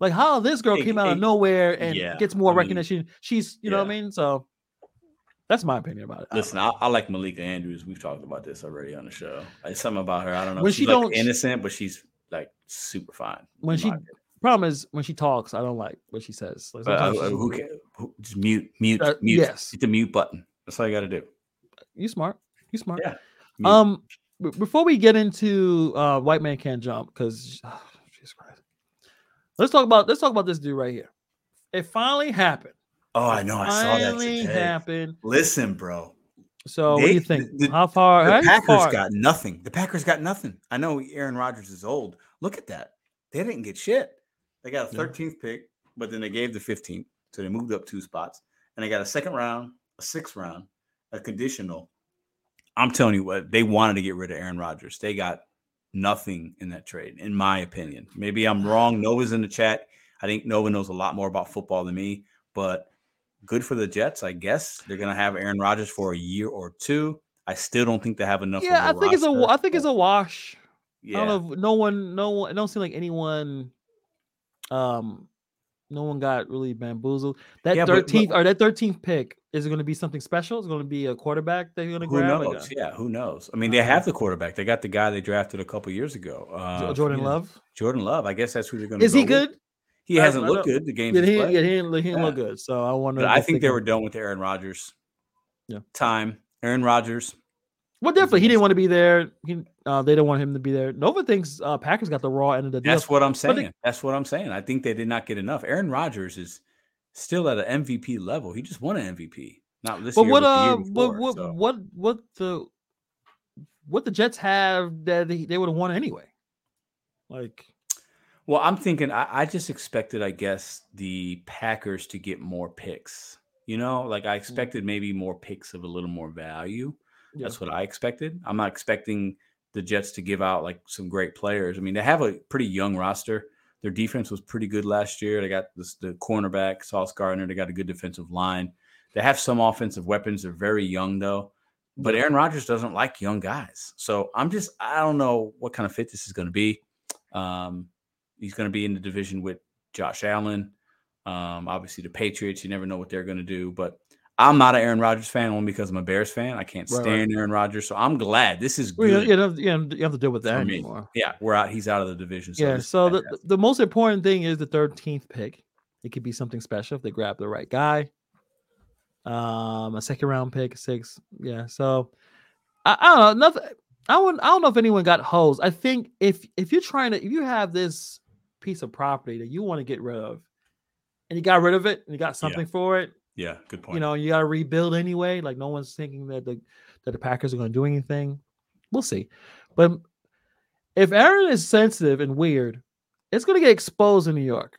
Like how this girl It- came out of nowhere and yeah, gets more I mean, recognition. She's, you know what I mean? So that's my opinion about it. Listen, I, I like Malika Andrews. We've talked about this already on the show. It's something about her. I don't know. When she's she like don't- innocent, but she's like super fine. When she opinion. Problem is when she talks, I don't like what she says. Like, uh, who can who, just mute mute Uh, mute. yes. hit the mute button. That's all you got to do. you smart. You smart. Yeah. Mute. Um, b- before we get into uh, white man can't jump, because oh, Jesus Christ, let's talk about let's talk about this dude right here. It finally happened. oh, I know. I saw that finally today. happened. Listen, bro. So what do you think? the- how far? The how Packers far- got nothing. The Packers got nothing. I know Aaron Rodgers is old. Look at that. They didn't get shit. They got a Yeah. 13th pick, but then they gave the 15th. So they moved up two spots. And they got a second round, a sixth round, a conditional. I'm telling you what, they wanted to get rid of Aaron Rodgers. They got nothing in that trade, in my opinion. Maybe I'm wrong. Nova's in the chat. I think Nova knows a lot more about football than me, but good for the Jets, I guess. They're gonna have Aaron Rodgers for a year or two. I still don't think they have enough. yeah, I think it's a roster, wa- I think it's a wash. yeah. I don't know. If, no one, no one. It don't seem like anyone. Um, no one got really bamboozled. That Yeah, but- but- thirteenth or that thirteenth pick Is it going to be something special? Is it going to be a quarterback that you're going to Who grab? knows? yeah, who knows? I mean, they have the quarterback. They got the guy they drafted a couple years ago. Uh, Jordan know, Love. Jordan Love. I guess that's who they're going to. Is he good? He I- hasn't looked don't- good. The game. Yeah, he, yeah, he didn't, he didn't look good. So I wonder. But I think they can- were done with Aaron Rodgers. Yeah. Time. Aaron Rodgers. Well, definitely, he didn't want to be there. He, uh, they don't want him to be there. Nova thinks uh, Packers got the raw end of the deal. That's what I'm saying. they- That's what I'm saying. I think they did not get enough. Aaron Rodgers is still at an MVP level. He just won an MVP. Not this but year, what uh, year what before, what, so. what what the what the Jets have that they, they would have won anyway? Like, Well, I'm thinking. I, I just expected, I guess, the Packers to get more picks. You know, like Mm. I expected maybe more picks of a little more value. yeah. That's what I expected. I'm not expecting the Jets to give out like some great players. I mean, they have a pretty young roster. Their defense was pretty good last year. They got this, the cornerback, Sauce Gardner. They got a good defensive line. They have some offensive weapons. They're very young though. But Aaron Rodgers doesn't like young guys. So I'm just I don't know what kind of fit this is going to be. Um, he's going to be in the division with Josh Allen. Um, obviously the Patriots. You never know what they're going to do. But I'm not an Aaron Rodgers fan only because I'm a Bears fan. I can't Right, stand Aaron Rodgers. So I'm glad this is well, you, good. you, don't, you don't have to deal with that anymore. Yeah, we're out. He's out of the division. So yeah. So the, the most important thing is the thirteenth pick. It could be something special if they grab the right guy. Um, a second round pick, six. Yeah. So I, I don't know. Nothing. I wouldn't, I don't know if anyone got hosed. I think if if you're trying to if you have this piece of property that you want to get rid of, and you got rid of it and you got something for it, yeah, good point. you know, you got to rebuild anyway. Like no one's thinking that the that the Packers are going to do anything. We'll see. But if Aaron is sensitive and weird, it's going to get exposed in New York.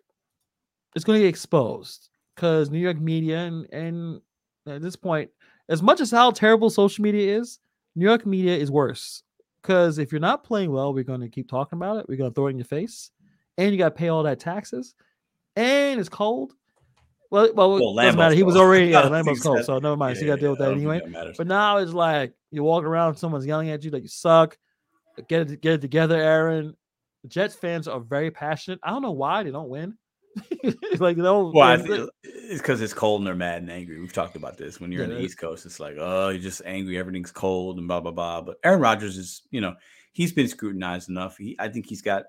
It's going to get exposed because New York media and and at this point, as much as how terrible social media is, New York media is worse. Because if you're not playing well, we're going to keep talking about it. We're going to throw it in your face, and you got to pay all that taxes, and it's cold. Well, well, Well, doesn't matter. He was already yeah, don't think Lambeau's cold, so never mind. so you got to deal with that anyway. that. But now it's like you walk around, someone's yelling at you that you suck. Get it, get it together, Aaron. The Jets fans are very passionate. I don't know why they don't win. like know, Well, like, it's because it's cold and they're mad and angry. We've talked about this. When you're Yeah, in the East Coast, it's like, oh, you're just angry. Everything's cold and blah blah blah. But Aaron Rodgers is, you know, he's been scrutinized enough. He, I think he's got.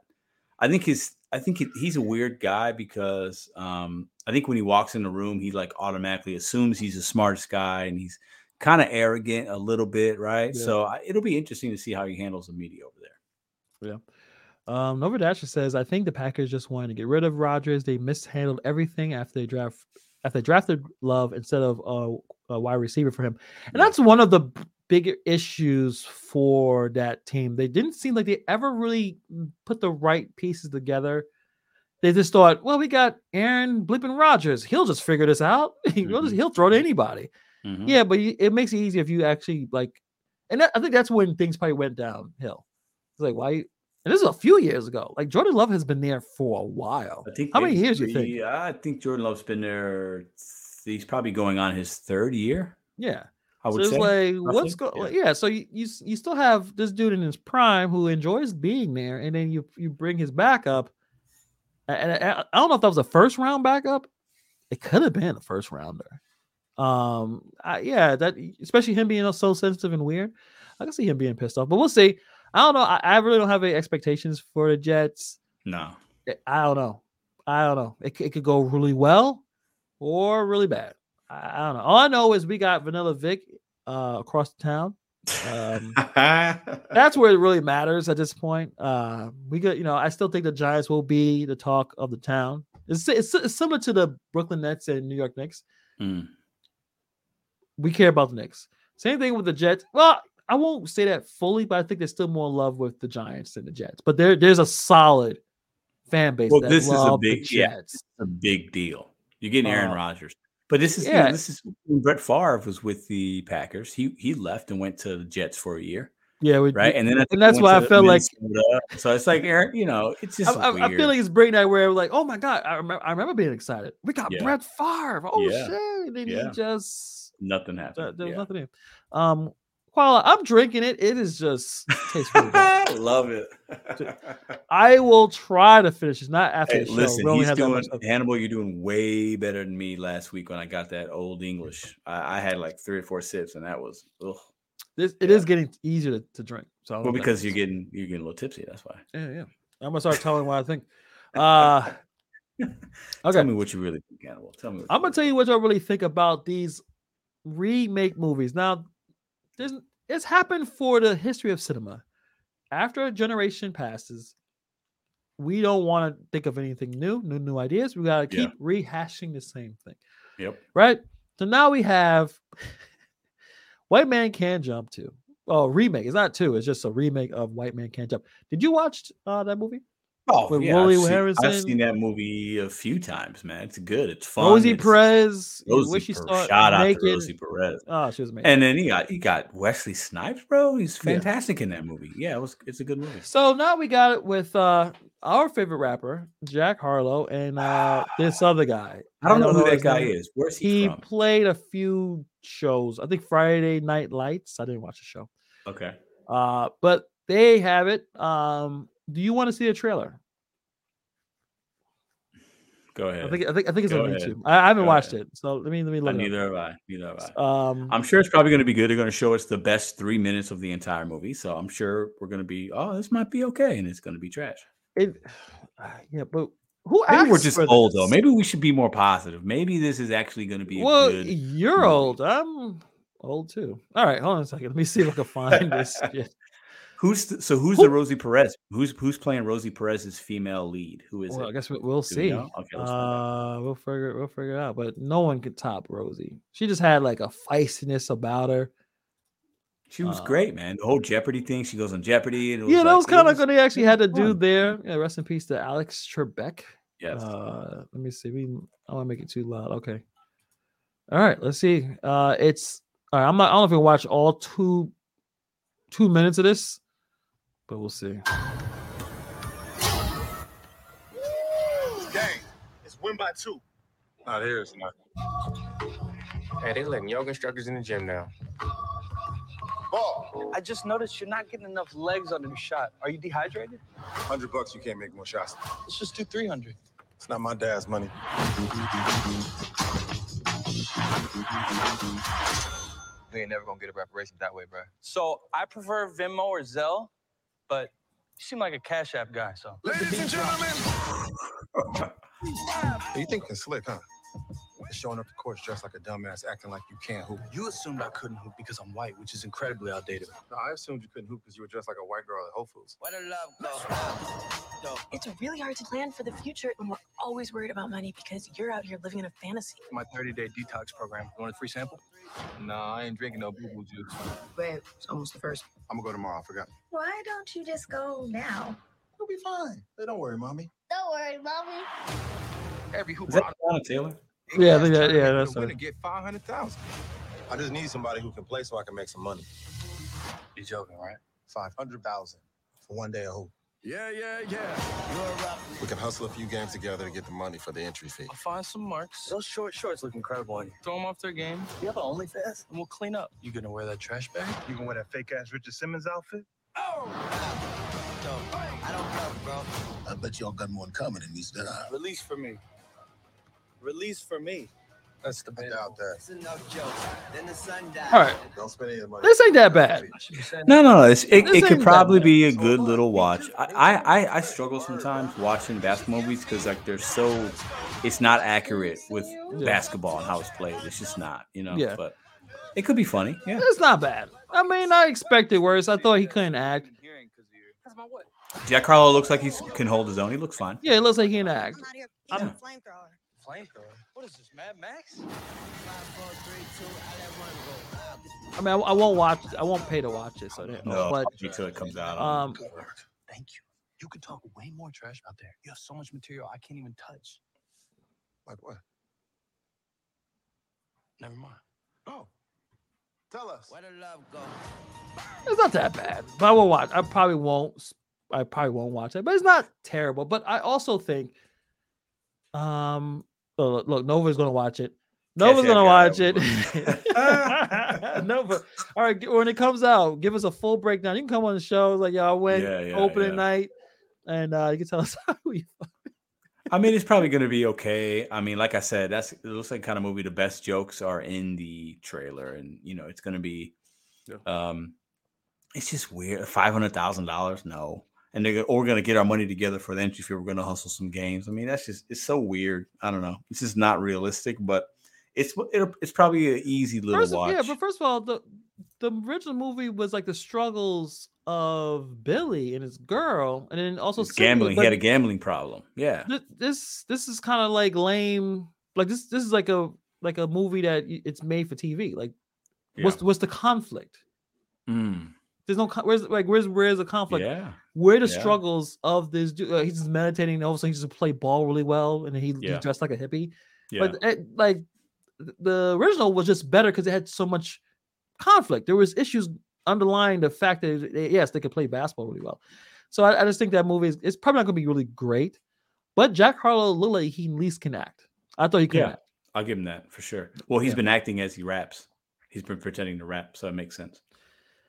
I think his. I think he, he's a weird guy because um, I think when he walks in the room, he like automatically assumes he's the smartest guy and he's kind of arrogant a little bit, right? Yeah. So I, it'll be interesting to see how he handles the media over there. Yeah. Um, Nova Dasher says, I think the Packers just wanted to get rid of Rodgers. They mishandled everything after they draft after they drafted Love instead of uh, a wide receiver for him. And Yeah. that's one of the bigger issues for that team. They didn't seem like they ever really mm, put the right pieces together. They just thought, well, we got Aaron Blippin Rodgers. He'll just figure this out. he'll, just, Mhm. he'll throw to anybody. Mhm. Yeah, but it makes it easy if you actually like, and that, I think that's when things probably went downhill. It's like why, and this is a few years ago. Like Jordan Love has been there for a while. I think How many years you think? I think Jordan Love's been there. He's probably going on his third year. Yeah, I so would it's say. like what's roughly, going? Yeah. so you, you you still have this dude in his prime who enjoys being there, and then you you bring his backup. And I, I don't know if that was a first round backup. It could have been a first rounder. Um, I, yeah, that especially him being so sensitive and weird. I can see him being pissed off, but we'll see. I don't know. I, I really don't have any expectations for the Jets. no. I- I don't know. I don't know. It, it could go really well or really bad. I, I don't know. All I know is we got Vanilla Vic uh, across the town. Um, that's where it really matters at this point. Uh, we got, you know, I still think the Giants will be the talk of the town. It's, it's, it's similar to the Brooklyn Nets and New York Knicks. Mm. We care about the Knicks. Same thing with the Jets. Well, I won't say that fully, but I think there's still more in love with the Giants than the Jets. But there, there's a solid fan base. Well, that this is a love the big- yeah. Jets. a big deal. You're getting Aaron Uh, Rodgers, but this is you know, this is when Brett Favre was with the Packers. He he left and went to the Jets for a year, Yeah, we, right? And then think that's why I felt like- so it's like Aaron, you know, it's just I, weird. I feel like it's bringing that where like, oh my god, I remember, I remember being excited. We got Yeah. Brett Favre. Oh Yeah. shit! And Yeah. he just nothing happened. there was yeah. nothing in. Um, while I'm drinking it, it is just tastes really good. I love it. I will try to finish it. Not after Hey, the show. listen, he's doing. Hannibal. You're doing way better than me last week when I got that old English. I, I had like three or four sips, and that was ugh. This, it is getting easier to, to drink. So I don't know well because you're getting you're getting a little tipsy. That's why. yeah, yeah. I'm gonna start telling what I think. Uh Tell okay. me what you really think, Hannibal. Tell me. What I'm gonna tell you what I really think about these remake movies. Now, there's it's happened for the history of cinema. After a generation passes, we don't want to think of anything new, new, new ideas. We gotta Yeah. keep rehashing the same thing, Yep. right? So now we have White Man Can't Jump too. Oh, remake. It's not two. It's just a remake of White Man Can't Jump. Did you watch uh, that movie? Oh, With yeah, Woody I've, seen, I've seen that movie a few times, man. It's good. It's fun. Rosie it's- Perez. Rosie where she Per- shout out naked. to Rosie Perez. Oh, she was amazing. And then he got he got Wesley Snipes, bro. He's Yeah. fantastic in that movie. Yeah, it was it's a good movie. So now we got it with uh our favorite rapper, Jack Harlow, and uh this other guy. I don't know who that guy name. is. Where's he, He from? played a few shows. I think Friday Night Lights. I didn't watch the show. Okay. Uh, but they have it. Um, do you want to see a trailer? Go ahead. I think I think I think it's Go on ahead. YouTube. I, I haven't Go watched ahead. it, so let me let me look. it neither have I. Neither have I. Um, I'm sure it's probably going to be good. They're going to show us the best three minutes of the entire movie. So I'm sure we're going to be, oh, this might be okay. And it's going to be trash. it, yeah, but who? Maybe we're just old, though. Maybe we should be more positive. Maybe this is actually going to be Well, you're movie. old. I'm old too. All right, hold on a second. Let me see if I can find this. shit. Who's the, so? Who's Who- the Rosie Perez? Who's who's playing Rosie Perez's female lead? Who is it? Well, I guess we, we'll Do we see. know? Okay, let's find out. uh, we'll figure we'll figure it out. But no one could top Rosie. She just had like a feistiness about her. She was uh, great, man. The whole Jeopardy thing. She goes on Jeopardy. And it yeah, that was kind of good. They actually had the dude there. Yeah, rest in peace to Alex Trebek. Yes. Uh, let me see. We I want to make it too loud. Okay. All right. Let's see. Uh, it's all right. I'm not. I don't know if we watch all two two minutes of this, but we'll see. Gang, it's win by two. Not here, it's not. Hey, they letting yoga instructors in the gym now. Ball. I just noticed you're not getting enough legs on your shot. Are you dehydrated? Hundred bucks, you can't make more shots. Let's just do 300. It's not my dad's money. We ain't never gonna get a reparation that way, bro. So I prefer Venmo or Zelle, but you seem like a Cash App guy, so. Ladies and gentlemen. you think it's slick, huh? Showing up to court dressed like a dumbass, acting like you can't hoop. You assumed I couldn't hoop because I'm white, which is incredibly outdated. No, I assumed you couldn't hoop because you were dressed like a white girl at Whole Foods. Where the love go? It's really hard to plan for the future when we're always worried about money because you're out here living in a fantasy. My 30 day detox program. You want a free sample? Nah, I ain't drinking no boo boo juice. Wait, it's almost the first. I'm gonna go tomorrow. I forgot. Why don't you just go now? You'll be fine. Hey, don't worry, mommy. Don't worry, mommy. Every Is hooper. that Taylor? Yeah, I think that- yeah, that's gonna get five hundred thousand. I just need somebody who can play so I can make some money. You're joking, right? Five hundred thousand for one day of hoop. Yeah, yeah, yeah. We can hustle a few games together to get the money for the entry fee. I'll find some marks. Those short shorts look incredible on you. Throw them off their game. You have an OnlyFans? And we'll clean up. You gonna wear that trash bag? You gonna wear that fake ass Richard Simmons outfit? Oh! No, I don't care, bro. I bet y'all got more in common than me, Stan. Release for me. Release for me. That's the I bad. doubt that. All right, Don't spend any of the money. this ain't that bad. I should be saying No, no, no. It's, it, This it could probably be a good little watch. I, I, I, I struggle sometimes watching basketball movies because like they're so, it's not accurate with Yeah. basketball and how it's played. It's just not, you know. Yeah. But it could be funny. Yeah. It's not bad. I mean, I expected worse. I thought he couldn't act. hearing 'cause of your- That's my what? Jack Harlow looks like he can hold his own. He looks fine. Yeah, it looks like he can act. I'm out here I'm- eating a flamethrower. Flamethrower. What is this, Mad Max? I mean, I, I won't watch. I won't pay to watch it. So, yeah, No, but until it comes out. um, Thank you. You could talk way more trash out there. You have so much material I can't even touch. Like what? Never mind. Oh, tell us. it's not that bad. But I will watch. I probably won't. s- I probably won't watch it, but it's not terrible. But I also think, um, so look, look, Nova's gonna watch it. Nova's Cash gonna watch it. Nova. All right, when it comes out, give us a full breakdown. You can come on the show like y'all went Yeah, yeah, opening yeah. night, and uh, you can tell us how you. I mean, it's probably going to be okay. I mean, like I said, that's it looks like kind of movie. The best jokes are in the trailer, and you know, it's going to be. Um, it's just weird. Five hundred thousand dollars, no, and they're or we're going to get our money together for the entry fee. We're going to hustle some games. I mean, that's just it's so weird. I don't know. It's just not realistic, but it's it'll, it's probably an easy little First, watch. yeah, but first of all, the the original movie was like the struggles of Billy and his girl, and then also Sydney, gambling. he had a gambling problem. Yeah. thi- This this is kind of like lame. Like this this is like a like a movie that it's made for TV. Like, what's what's the conflict? Mm, There's no where's like where's where's the conflict? yeah. Where the Yeah. struggles of this dude? Uh, he's just meditating. And all of a sudden, he just play ball really well, and he, Yeah. he's dressed like a hippie. Yeah. But it, like the original was just better because it had so much conflict. There was issues underlying the fact that they- yes, they could play basketball really well. So I, I just think that movie is it's probably not going to be really great. But Jack Harlow looked like he at least can act. I thought he could Yeah. act. I'll give him that for sure. Well, he's Yeah. been acting as he raps. He's been pretending to rap, so it makes sense.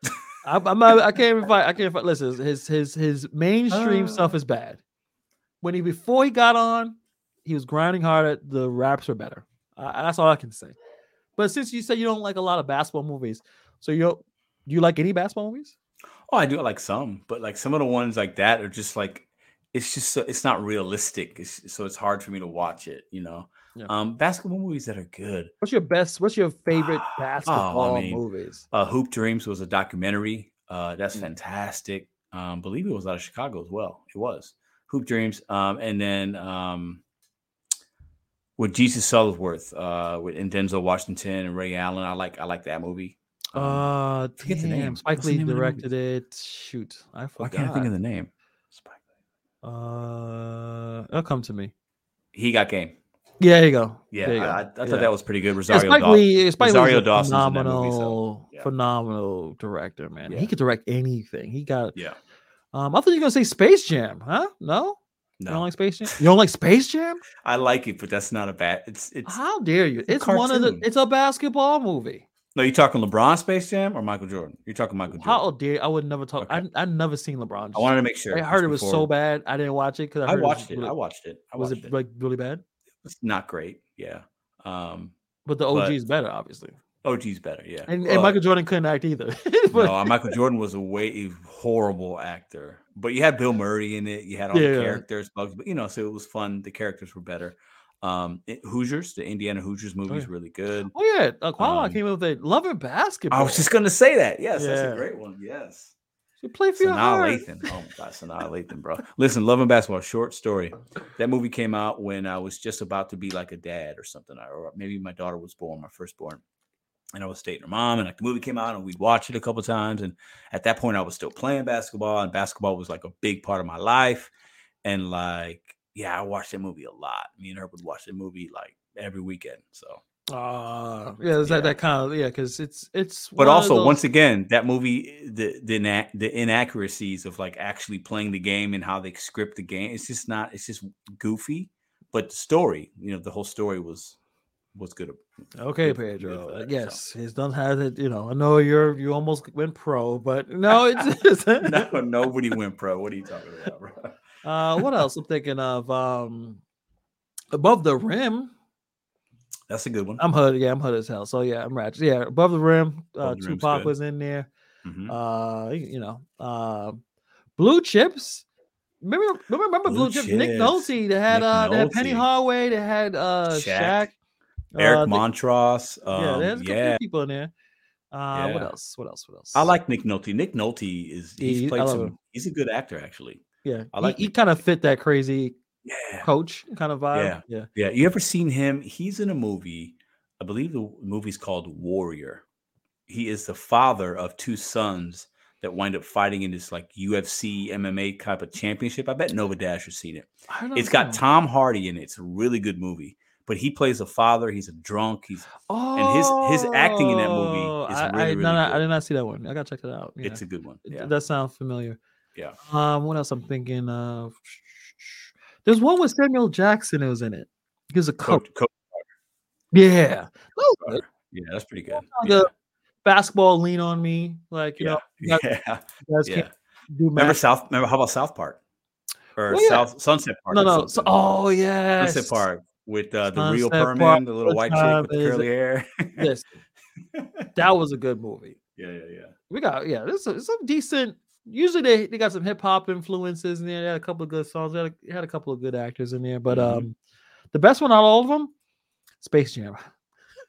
I, I'm not, I can't even fight. I can't find. Listen, his his his mainstream Uh. stuff is bad. When he before he got on, he was grinding harder. The raps are better. Uh, that's all I can say. But since you said you don't like a lot of basketball movies, so you do you like any basketball movies? Oh, I do like some, but like some of the ones like that are just like it's just so, it's not realistic. It's, so it's hard for me to watch it. You know, Yeah. um, basketball movies that are good. What's your best? What's your favorite Oh, basketball I mean, movies? Uh, Hoop Dreams was a documentary. Uh, that's Mm. fantastic. Um, believe it was out of Chicago as well. It was Hoop Dreams. Um, and then um, with Jesus Shuttlesworth, uh, with and Denzel Washington and Ray Allen. I like I like that movie. Um, Uh, forget the name. Spike What's Lee name of the movie? directed it. Shoot, I forgot. why can't I think of the name? Spike. Uh, it'll come to me. He got game. Yeah, there you go. Yeah, you I, go. I, I thought Yeah. that was pretty good. Yeah, Rosario, Spike Daw- Lee, Spike Rosario a Dawson's phenomenal, movie, so, yeah. phenomenal director, man. Yeah. He could direct anything. He got. Yeah. Um, I thought you were gonna say Space Jam, huh? No, no. you don't like Space Jam. You don't like Space Jam? I like it, but that's not a bad. It's it's. How dare you? it's It's one of the. It's a basketball movie. No, you talking LeBron Space Jam or Michael Jordan? You're talking Michael Jordan. How dare I would never talk. Okay. I I never seen LeBron. I wanted to make sure. I heard it was so bad. I didn't watch it because I, I watched it. really- I watched it. I was it it. like really bad? It's not great. Yeah. Um, But the OG is better, obviously. OG's better. Yeah. And, and Well, Michael Jordan couldn't act either. But- no, Michael Jordan was a way horrible actor, but you had Bill Murray in it. You had all Yeah. the characters, bugs, but you know, so it was fun. The characters were better. Um, it- Hoosiers, the Indiana Hoosiers movie is yeah. really good. Oh yeah, uh, Um, came up with a Love and Basketball. I was just gonna say that. Yes, that's a great one. Yes. You play for your Sanaa heart. Lathan. Oh my God, Sanaa Lathan, bro. Listen, Love and Basketball, short story. That movie came out when I was just about to be like a dad or something, or maybe my daughter was born, my firstborn. And I was dating her mom, and like the movie came out, and we'd watch it a couple times. And at that point, I was still playing basketball, and basketball was like a big part of my life. And like, yeah, I watched that movie a lot. Me and her would watch the movie like every weekend. So Ah, yeah, it's Yeah. that that kind of yeah, because it's it's. but also those- once again that movie the the ina- the inaccuracies of like actually playing the game and how they script the game it's just not it's just goofy but the story you know the whole story was was good okay, good- good Pedro. for I that, guess he's done has it. You know, I know you're you almost went pro, but no, it's. no nobody went pro what are you talking about bro uh, what else? I'm thinking of um, above the rim. That's a good one I'm hood. Yeah, I'm hood as hell. So yeah, I'm ratchet. Yeah, above the rim. Uh, Above the Tupac was in there. Mhm. Uh, you know, uh, blue chips. Remember, remember, remember blue, Blue chips. Nick Nolte. They had Nick uh, they had Penny. Hardaway. They had uh, Shaq. Shaq. eric uh, montross yeah, um, there's a couple yeah people in there. Uh, what else? What else? What else? i like nick nolte nick nolte is he's he- played some him. he's a good actor actually Yeah, I like he, he kind of fit that crazy yeah coach kind of vibe. Yeah. yeah. Yeah, you ever seen him? He's in a movie. I believe the movie's called Warrior. He is the father of two sons that wind up fighting in this like UFC MMA type of championship. I bet Nova Dash has seen it. I don't It's got. Tom Hardy in it. It's a really good movie. But he plays a father. He's a drunk. He's Oh, and his- his acting in that movie is I, really, I, really no, no, I did not see that one. I gotta check that out. Yeah. it's a good one. It- Yeah. That sounds familiar. Yeah. Um, what else I'm thinking of? There's one with Samuel Jackson that was in it. He was a coach. Coach, Yeah, that. Yeah, that's pretty good. the basketball lean on me, like you Yeah, know, guys- yeah, guys yeah. Remember. South? Remember how about South Park or Oh, yeah. South Sunset Park? No, no. So, oh yeah, Sunset Park with uh, the real Sunset Perlman, the little white chick with the curly hair. Yes, that was a good movie. yeah, yeah, yeah. We got yeah, there's some, some decent. Usually they, they got some hip hop influences in there. They had a couple of good songs. They had a, had a couple of good actors in there. But Mhm. um, the best one out of all of them, Space Jam.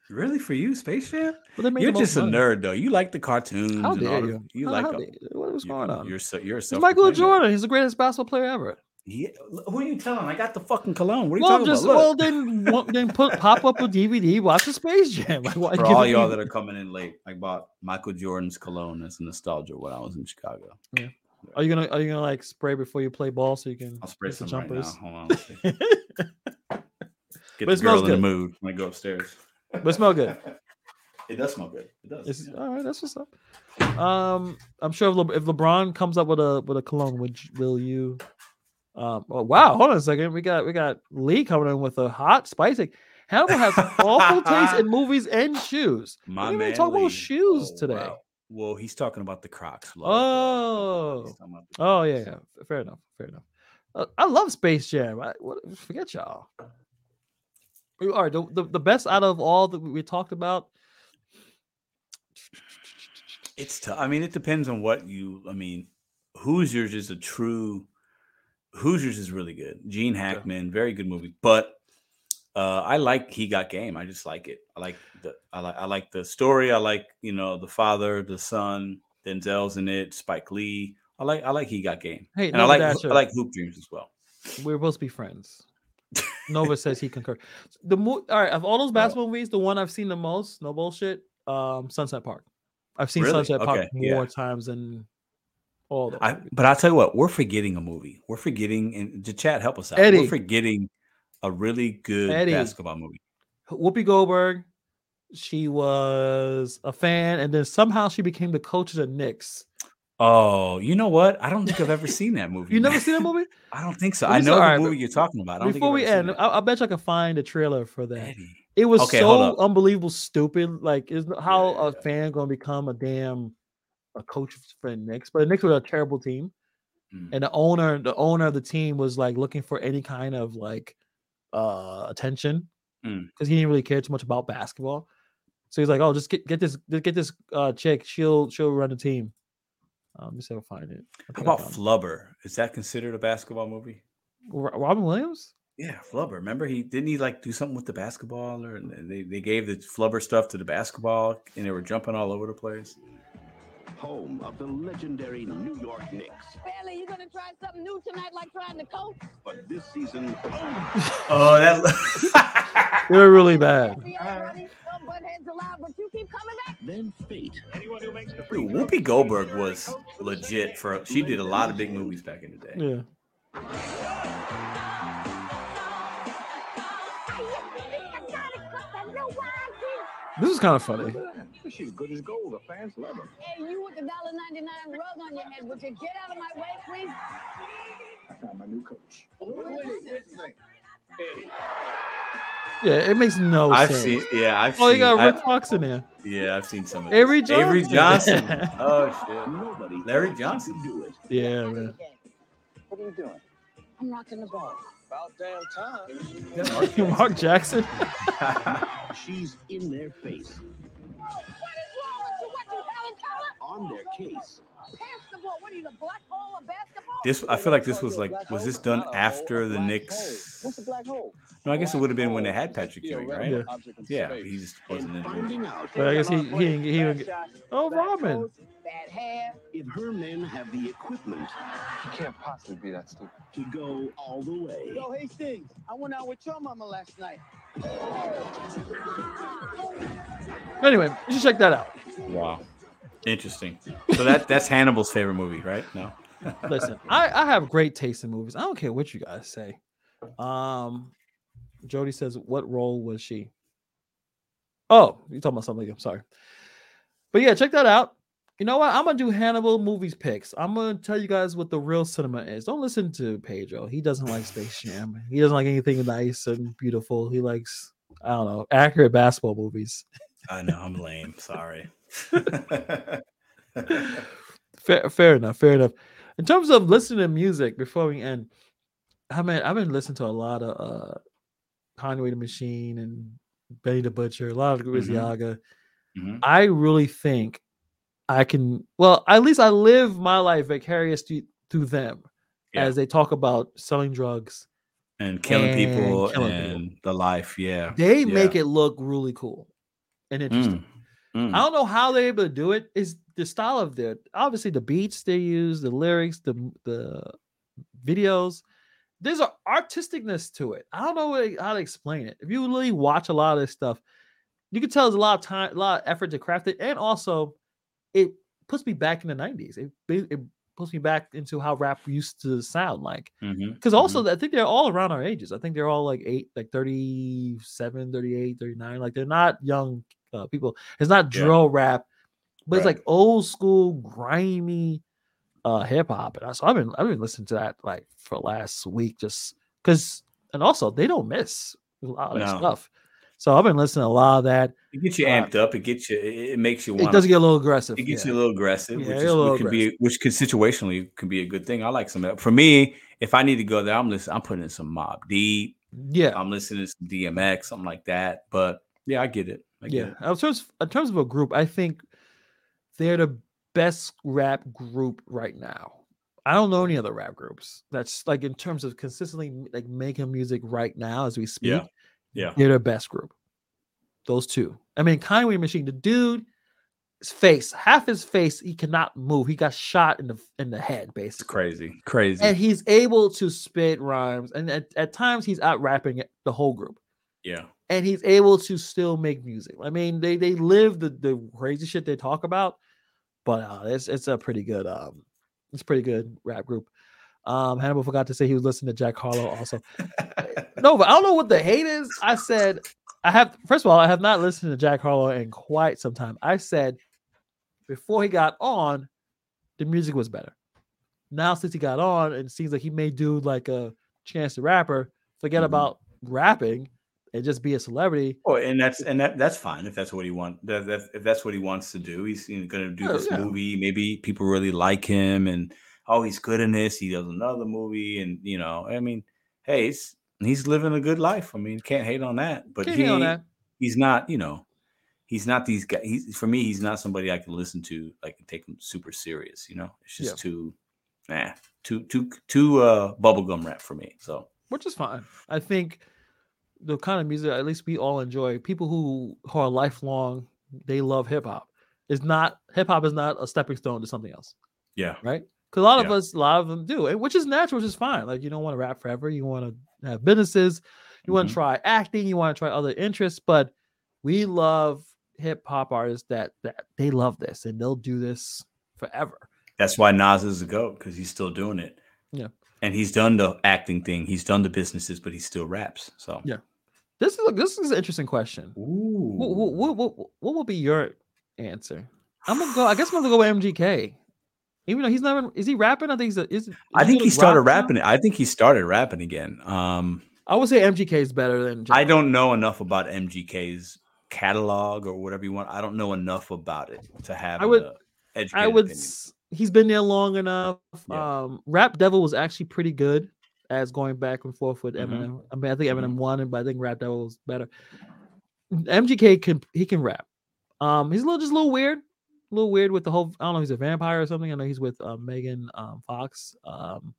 Really, for you, Space Jam? Well, You're just a nerd, though. You like the cartoons. How and dare all the- you? You How- like how you? What You- going on? You're so you're so Michael Jordan. He's the greatest basketball player ever. Yeah, who are you telling? I got the fucking cologne. What are you Well, talking just about? well then wa- then put pop up a DVD, watch the Space Jam. Like, why for all y'all me- that are coming in late, I bought Michael Jordan's cologne as a nostalgia when I was in Chicago. Yeah. Are you gonna are you gonna like spray before you play ball so you can I'll spray get the some right now. jumpers? Hold on. let's see. Get But it the smells girl in the mood when I go upstairs. but it smell good. It does smell good. It does. Yeah. All right, that's what's up. Um, I'm sure if, Le- if LeBron comes up with a with a cologne, would you- will you? Um, oh wow, hold on a second. We got we got Lee coming in with a hot spicy. Hannibal has awful taste in movies and shoes. My we man talk about shoes Oh, today. wow. Well, he's talking about the Crocs. love. Oh, oh yeah, yeah. Fair enough. Fair enough. Uh, I love Space Jam. I, what, forget y'all. We are the, the the best out of all that we we talked about. It's tough. I mean, it depends on what you. I mean, Hoosiers is a true. Hoosiers is really good. Gene Hackman, very good movie. But uh, I like He Got Game. I just like it. I like the. I like. I like the story. I like you know the father, the son. Denzel's in it. Spike Lee. I like. I like He Got Game. Hey, and I like. Dasher, I like Hoop Dreams as well. we're supposed to be friends. Nova says he concurs. The mo- all right of all those basketball movies, the one I've seen the most, no bullshit, um, Sunset Park. I've seen Really? Sunset Park Okay, more yeah. times than all the. I, but I'll tell you what, we're forgetting a movie. We're forgetting, and the chat help us out. Eddie. We're forgetting a really good Eddie. basketball movie. Whoopi Goldberg, she was a fan, and then somehow she became the coach of the Knicks. Oh, you know what? I don't think I've ever seen that movie. You never seen that movie? I don't think so. I know the movie you're talking about. I don't Before we end, I, I bet you I can find a trailer for that. Eddie. It was Okay, so unbelievable stupid. Like, is how yeah, a fan gonna become a damn a coach for the Knicks? But the Knicks were a terrible team, Mm. and the owner, the owner of the team, was like looking for any kind of like uh attention Mm. because he didn't really care too much about basketball. So he's like, "Oh, just get get this just get this uh chick. She'll she'll run the team." Um, let me see if I find it. I How about. Flubber? Is that considered a basketball movie? Robin Williams? Yeah, Flubber. Remember he didn't he like do something with the basketball, or they, they gave the Flubber stuff to the basketball, and they were jumping all over the place. Home of the legendary New York Knicks. Bailey, you gonna try something new tonight, like trying to coach? But this season, Oh, that. they're really bad. See everybody, some butt heads allowed, but you keep coming back. then fate. Anyone who makes Dude, Whoopi Goldberg was legit for. She did a lot of big movies back in the day. Yeah. This is kind of funny. She's good as gold. The fans love her. Hey, you with the dollar ninety nine rug on your head, would you get out of my way, please? I found my new coach. Yeah, it makes no I've sense. seen. Yeah, I've oh, you seen. got I- Rick Fox in there. yeah, I've seen some of Avery this. Avery Johnson. Johnson. oh shit. Nobody Larry Johnson. do it. Yeah, man. What are you doing? I'm rocking the ball. About damn time. Mark Jackson. She's in their face, What is wrong with you? What you Helen Keller? On their case. Pass. What are you, the black hole of basketball? This I feel like this was like was this done after the Knicks? What's a black hole? No, I guess it would have been when they had Patrick Ewing, right? Yeah. Yeah, he just wasn't in And the movie. finding out But I guess he he didn't- he didn't get. Oh, Robin. Bad hair. if her men have the equipment You can't possibly be that stupid. to go all the way. Yo, Hastings, I went out with your mama last night. Anyway, you should check that out. Wow, interesting. So that that's Hannibal's favorite movie, right? No. Listen, I, I have great taste in movies. I don't care what you guys say. Um, Jody says, "What role was she?" Oh, you talking about something? I'm sorry, but yeah, check that out. You know what? I'm gonna do Hannibal movies picks. I'm gonna tell you guys what the real cinema is. Don't listen to Pedro. He doesn't like Space Jam. He doesn't like anything nice and beautiful. He likes I don't know accurate basketball movies. I know I'm lame. Sorry. Fair, fair enough. Fair enough. In terms of listening to music, before we end, I mean, I've been listening to a lot of uh Conway the Machine and Benny the Butcher, a lot of Grizzly Mhm. Yaga. Mhm. I really think I can. Well, at least I live my life vicarious through, through them Yeah. as they talk about selling drugs. and killing And people killing and the life. Yeah. They yeah. make it look really cool and interesting. Mm, mm. I don't know how they're able to do it. Is the style of their obviously the beats they use, the lyrics, the the videos. There's an artisticness to it. I don't know how to explain it. If you really watch a lot of this stuff, you can tell there's a lot of time, a lot of effort to craft it, and also it puts me back in the '90s. It it puts me back into how rap used to sound like. Because also, mhm. I think they're all around our ages. I think they're all like eight, like 37, 38, 39. Like they're not young uh, people. It's not Yeah. drill rap, but it's like old school, grimy uh hip hop. And I- so I've been I've been listening to that like for last week just because and also they don't miss a lot of that No. stuff. So I've been listening to a lot of that. It gets you uh, amped up. It gets you. It makes you It does get a little aggressive. It gets yeah. you a little aggressive, Yeah, which, is, little which can be which can situationally can be a good thing. I like some of that. For me, if I need to go there, I'm listening. I'm putting in some Mobb Deep. yeah. I'm listening to some DMX, something like that. But yeah, I get it. I yeah. In terms, in terms of a group, I think they're the best rap group right now. I don't know any other rap groups that's like in terms of consistently like making music right now as we speak. Yeah. Yeah. They're the best group. Those two. I mean, Conway Machine, the dude, his face, half his face, he cannot move. He got shot in the in the head, It's basically. crazy, crazy. And he's able to spit rhymes, and at, at times he's out rapping the whole group yeah. And he's able to still make music. I mean, they they live the the crazy shit they talk about, but uh, it's it's a pretty good um, it's pretty good rap group. Um, Hannibal forgot to say he was listening to Jack Harlow also. no, but I don't know what the hate is. I said I have first of all, I have not listened to Jack Harlow in quite some time. I said before he got on, the music was better. Now since he got on, it seems like he may do like a Chance the Rapper, forget Mhm. about rapping and just be a celebrity. Oh, and that's and that that's fine if that's what he wants. That, that, if that's what he wants to do, he's going to do Yeah, this yeah. movie. Maybe people really like him, and oh, he's good in this. He does another movie, and you know, I mean, hey, he's, he's living a good life. I mean, can't hate on that. But Can't he that. he's not, you know, he's not these guys. He's for me, he's not somebody I can listen to, like take him super serious. You know, it's just Yeah. too, nah, too too too uh bubblegum rap for me. So which is fine. I think the kind of music at least we all enjoy. People who, who are lifelong, they love hip hop. It's not hip hop is not a stepping stone to something else, yeah, right? Because a lot of Yeah. us, a lot of them do, which is natural, which is fine. Like you don't want to rap forever. You want to have businesses. You want Mhm. to try acting. You want to try other interests. But we love hip hop artists that that they love this and they'll do this forever. That's why Nas is a goat because he's still doing it. Yeah. And he's done the acting thing. He's done the businesses, but he still raps. So Yeah. This is this is an interesting question. Ooh. What, what, what, what, will be your answer? I'm gonna go. I guess I'm gonna go with MGK. Even though he's not, even- is he rapping? I think he's. A, is, is I think gonna he started rock now? rapping. I think he started rapping again. Um, I would say MGK is better than. I don't know enough about MGK's catalog or whatever you want. I don't know enough about it to have. I would- I would. opinion. He's been there long enough. Yeah. Um, Rap Devil was actually pretty good as going back and forth with Mhm. Eminem. I mean, I think Mhm. Eminem won, but I think Rap Devil was better. MGK can he can rap. Um, he's a little just a little weird, a little weird with the whole. I don't know, he's a vampire or something. I know he's with uh, Megan um, Fox. Um,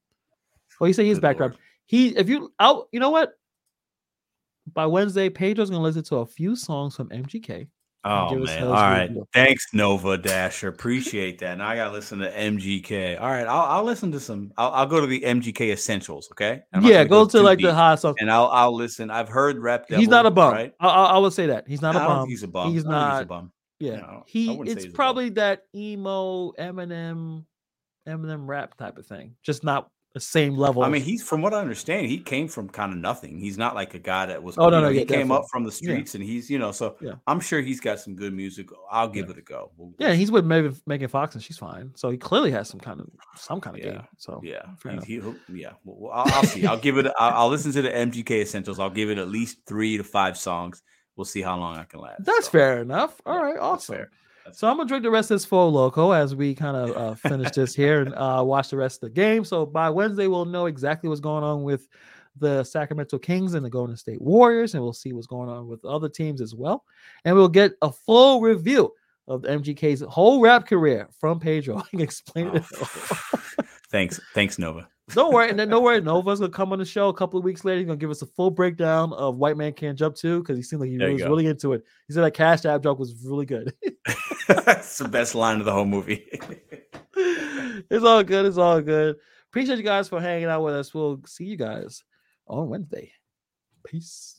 well, you say he's background. He if you out, you know what? By Wednesday, Pedro's gonna listen to a few songs from MGK. Oh man! All right, review. thanks Nova Dasher. Appreciate that. Now I gotta listen to MGK. All right, I'll, I'll listen to some. I'll, I'll go to the MGK essentials. Okay. Yeah, gonna go, to like the high hot song. and I'll I'll listen. I've heard rap. he's not a bum. right? I, I, I would say that he's not a bum. he's a bum. He's not. a bum. Yeah, No, he. It's he's probably that emo Eminem, Eminem rap type of thing. Just not the same level. I mean, he's from what I understand, he came from kind of nothing. He's not like a guy that was. Oh, no, no, he yeah, came up from the Yeah. streets, and he's you know. So Yeah. I'm sure he's got some good music. I'll give Yeah. it a go. We'll- yeah, he's with Megan, Megan Fox, and she's fine. So he clearly has some kind of some kind of Yeah. game. So Yeah, he, yeah. Well, I'll, I'll see. I'll give it. I'll, I'll listen to the MGK essentials. I'll give it at least three to five songs. we'll see how long I can last. That's So, fair enough. All right, all yeah, right, that's awesome. So I'm gonna drink the rest of this Four Loko as we kind of uh, finish this here and uh, watch the rest of the game. So by Wednesday, we'll know exactly what's going on with the Sacramento Kings and the Golden State Warriors, and we'll see what's going on with other teams as well. And we'll get a full review of MGK's whole rap career from Pedro. I can explain it. Oh. thanks, thanks, Nova. Don't worry, and then don't worry. Nova's gonna come on the show a couple of weeks later. He's gonna give us a full breakdown of White Man Can't Jump too, because he seemed like he There was really into it. He said that Cash App joke was really good. That's the best line of the whole movie. it's all good. It's all good. Appreciate you guys for hanging out with us. We'll see you guys on Wednesday. Peace.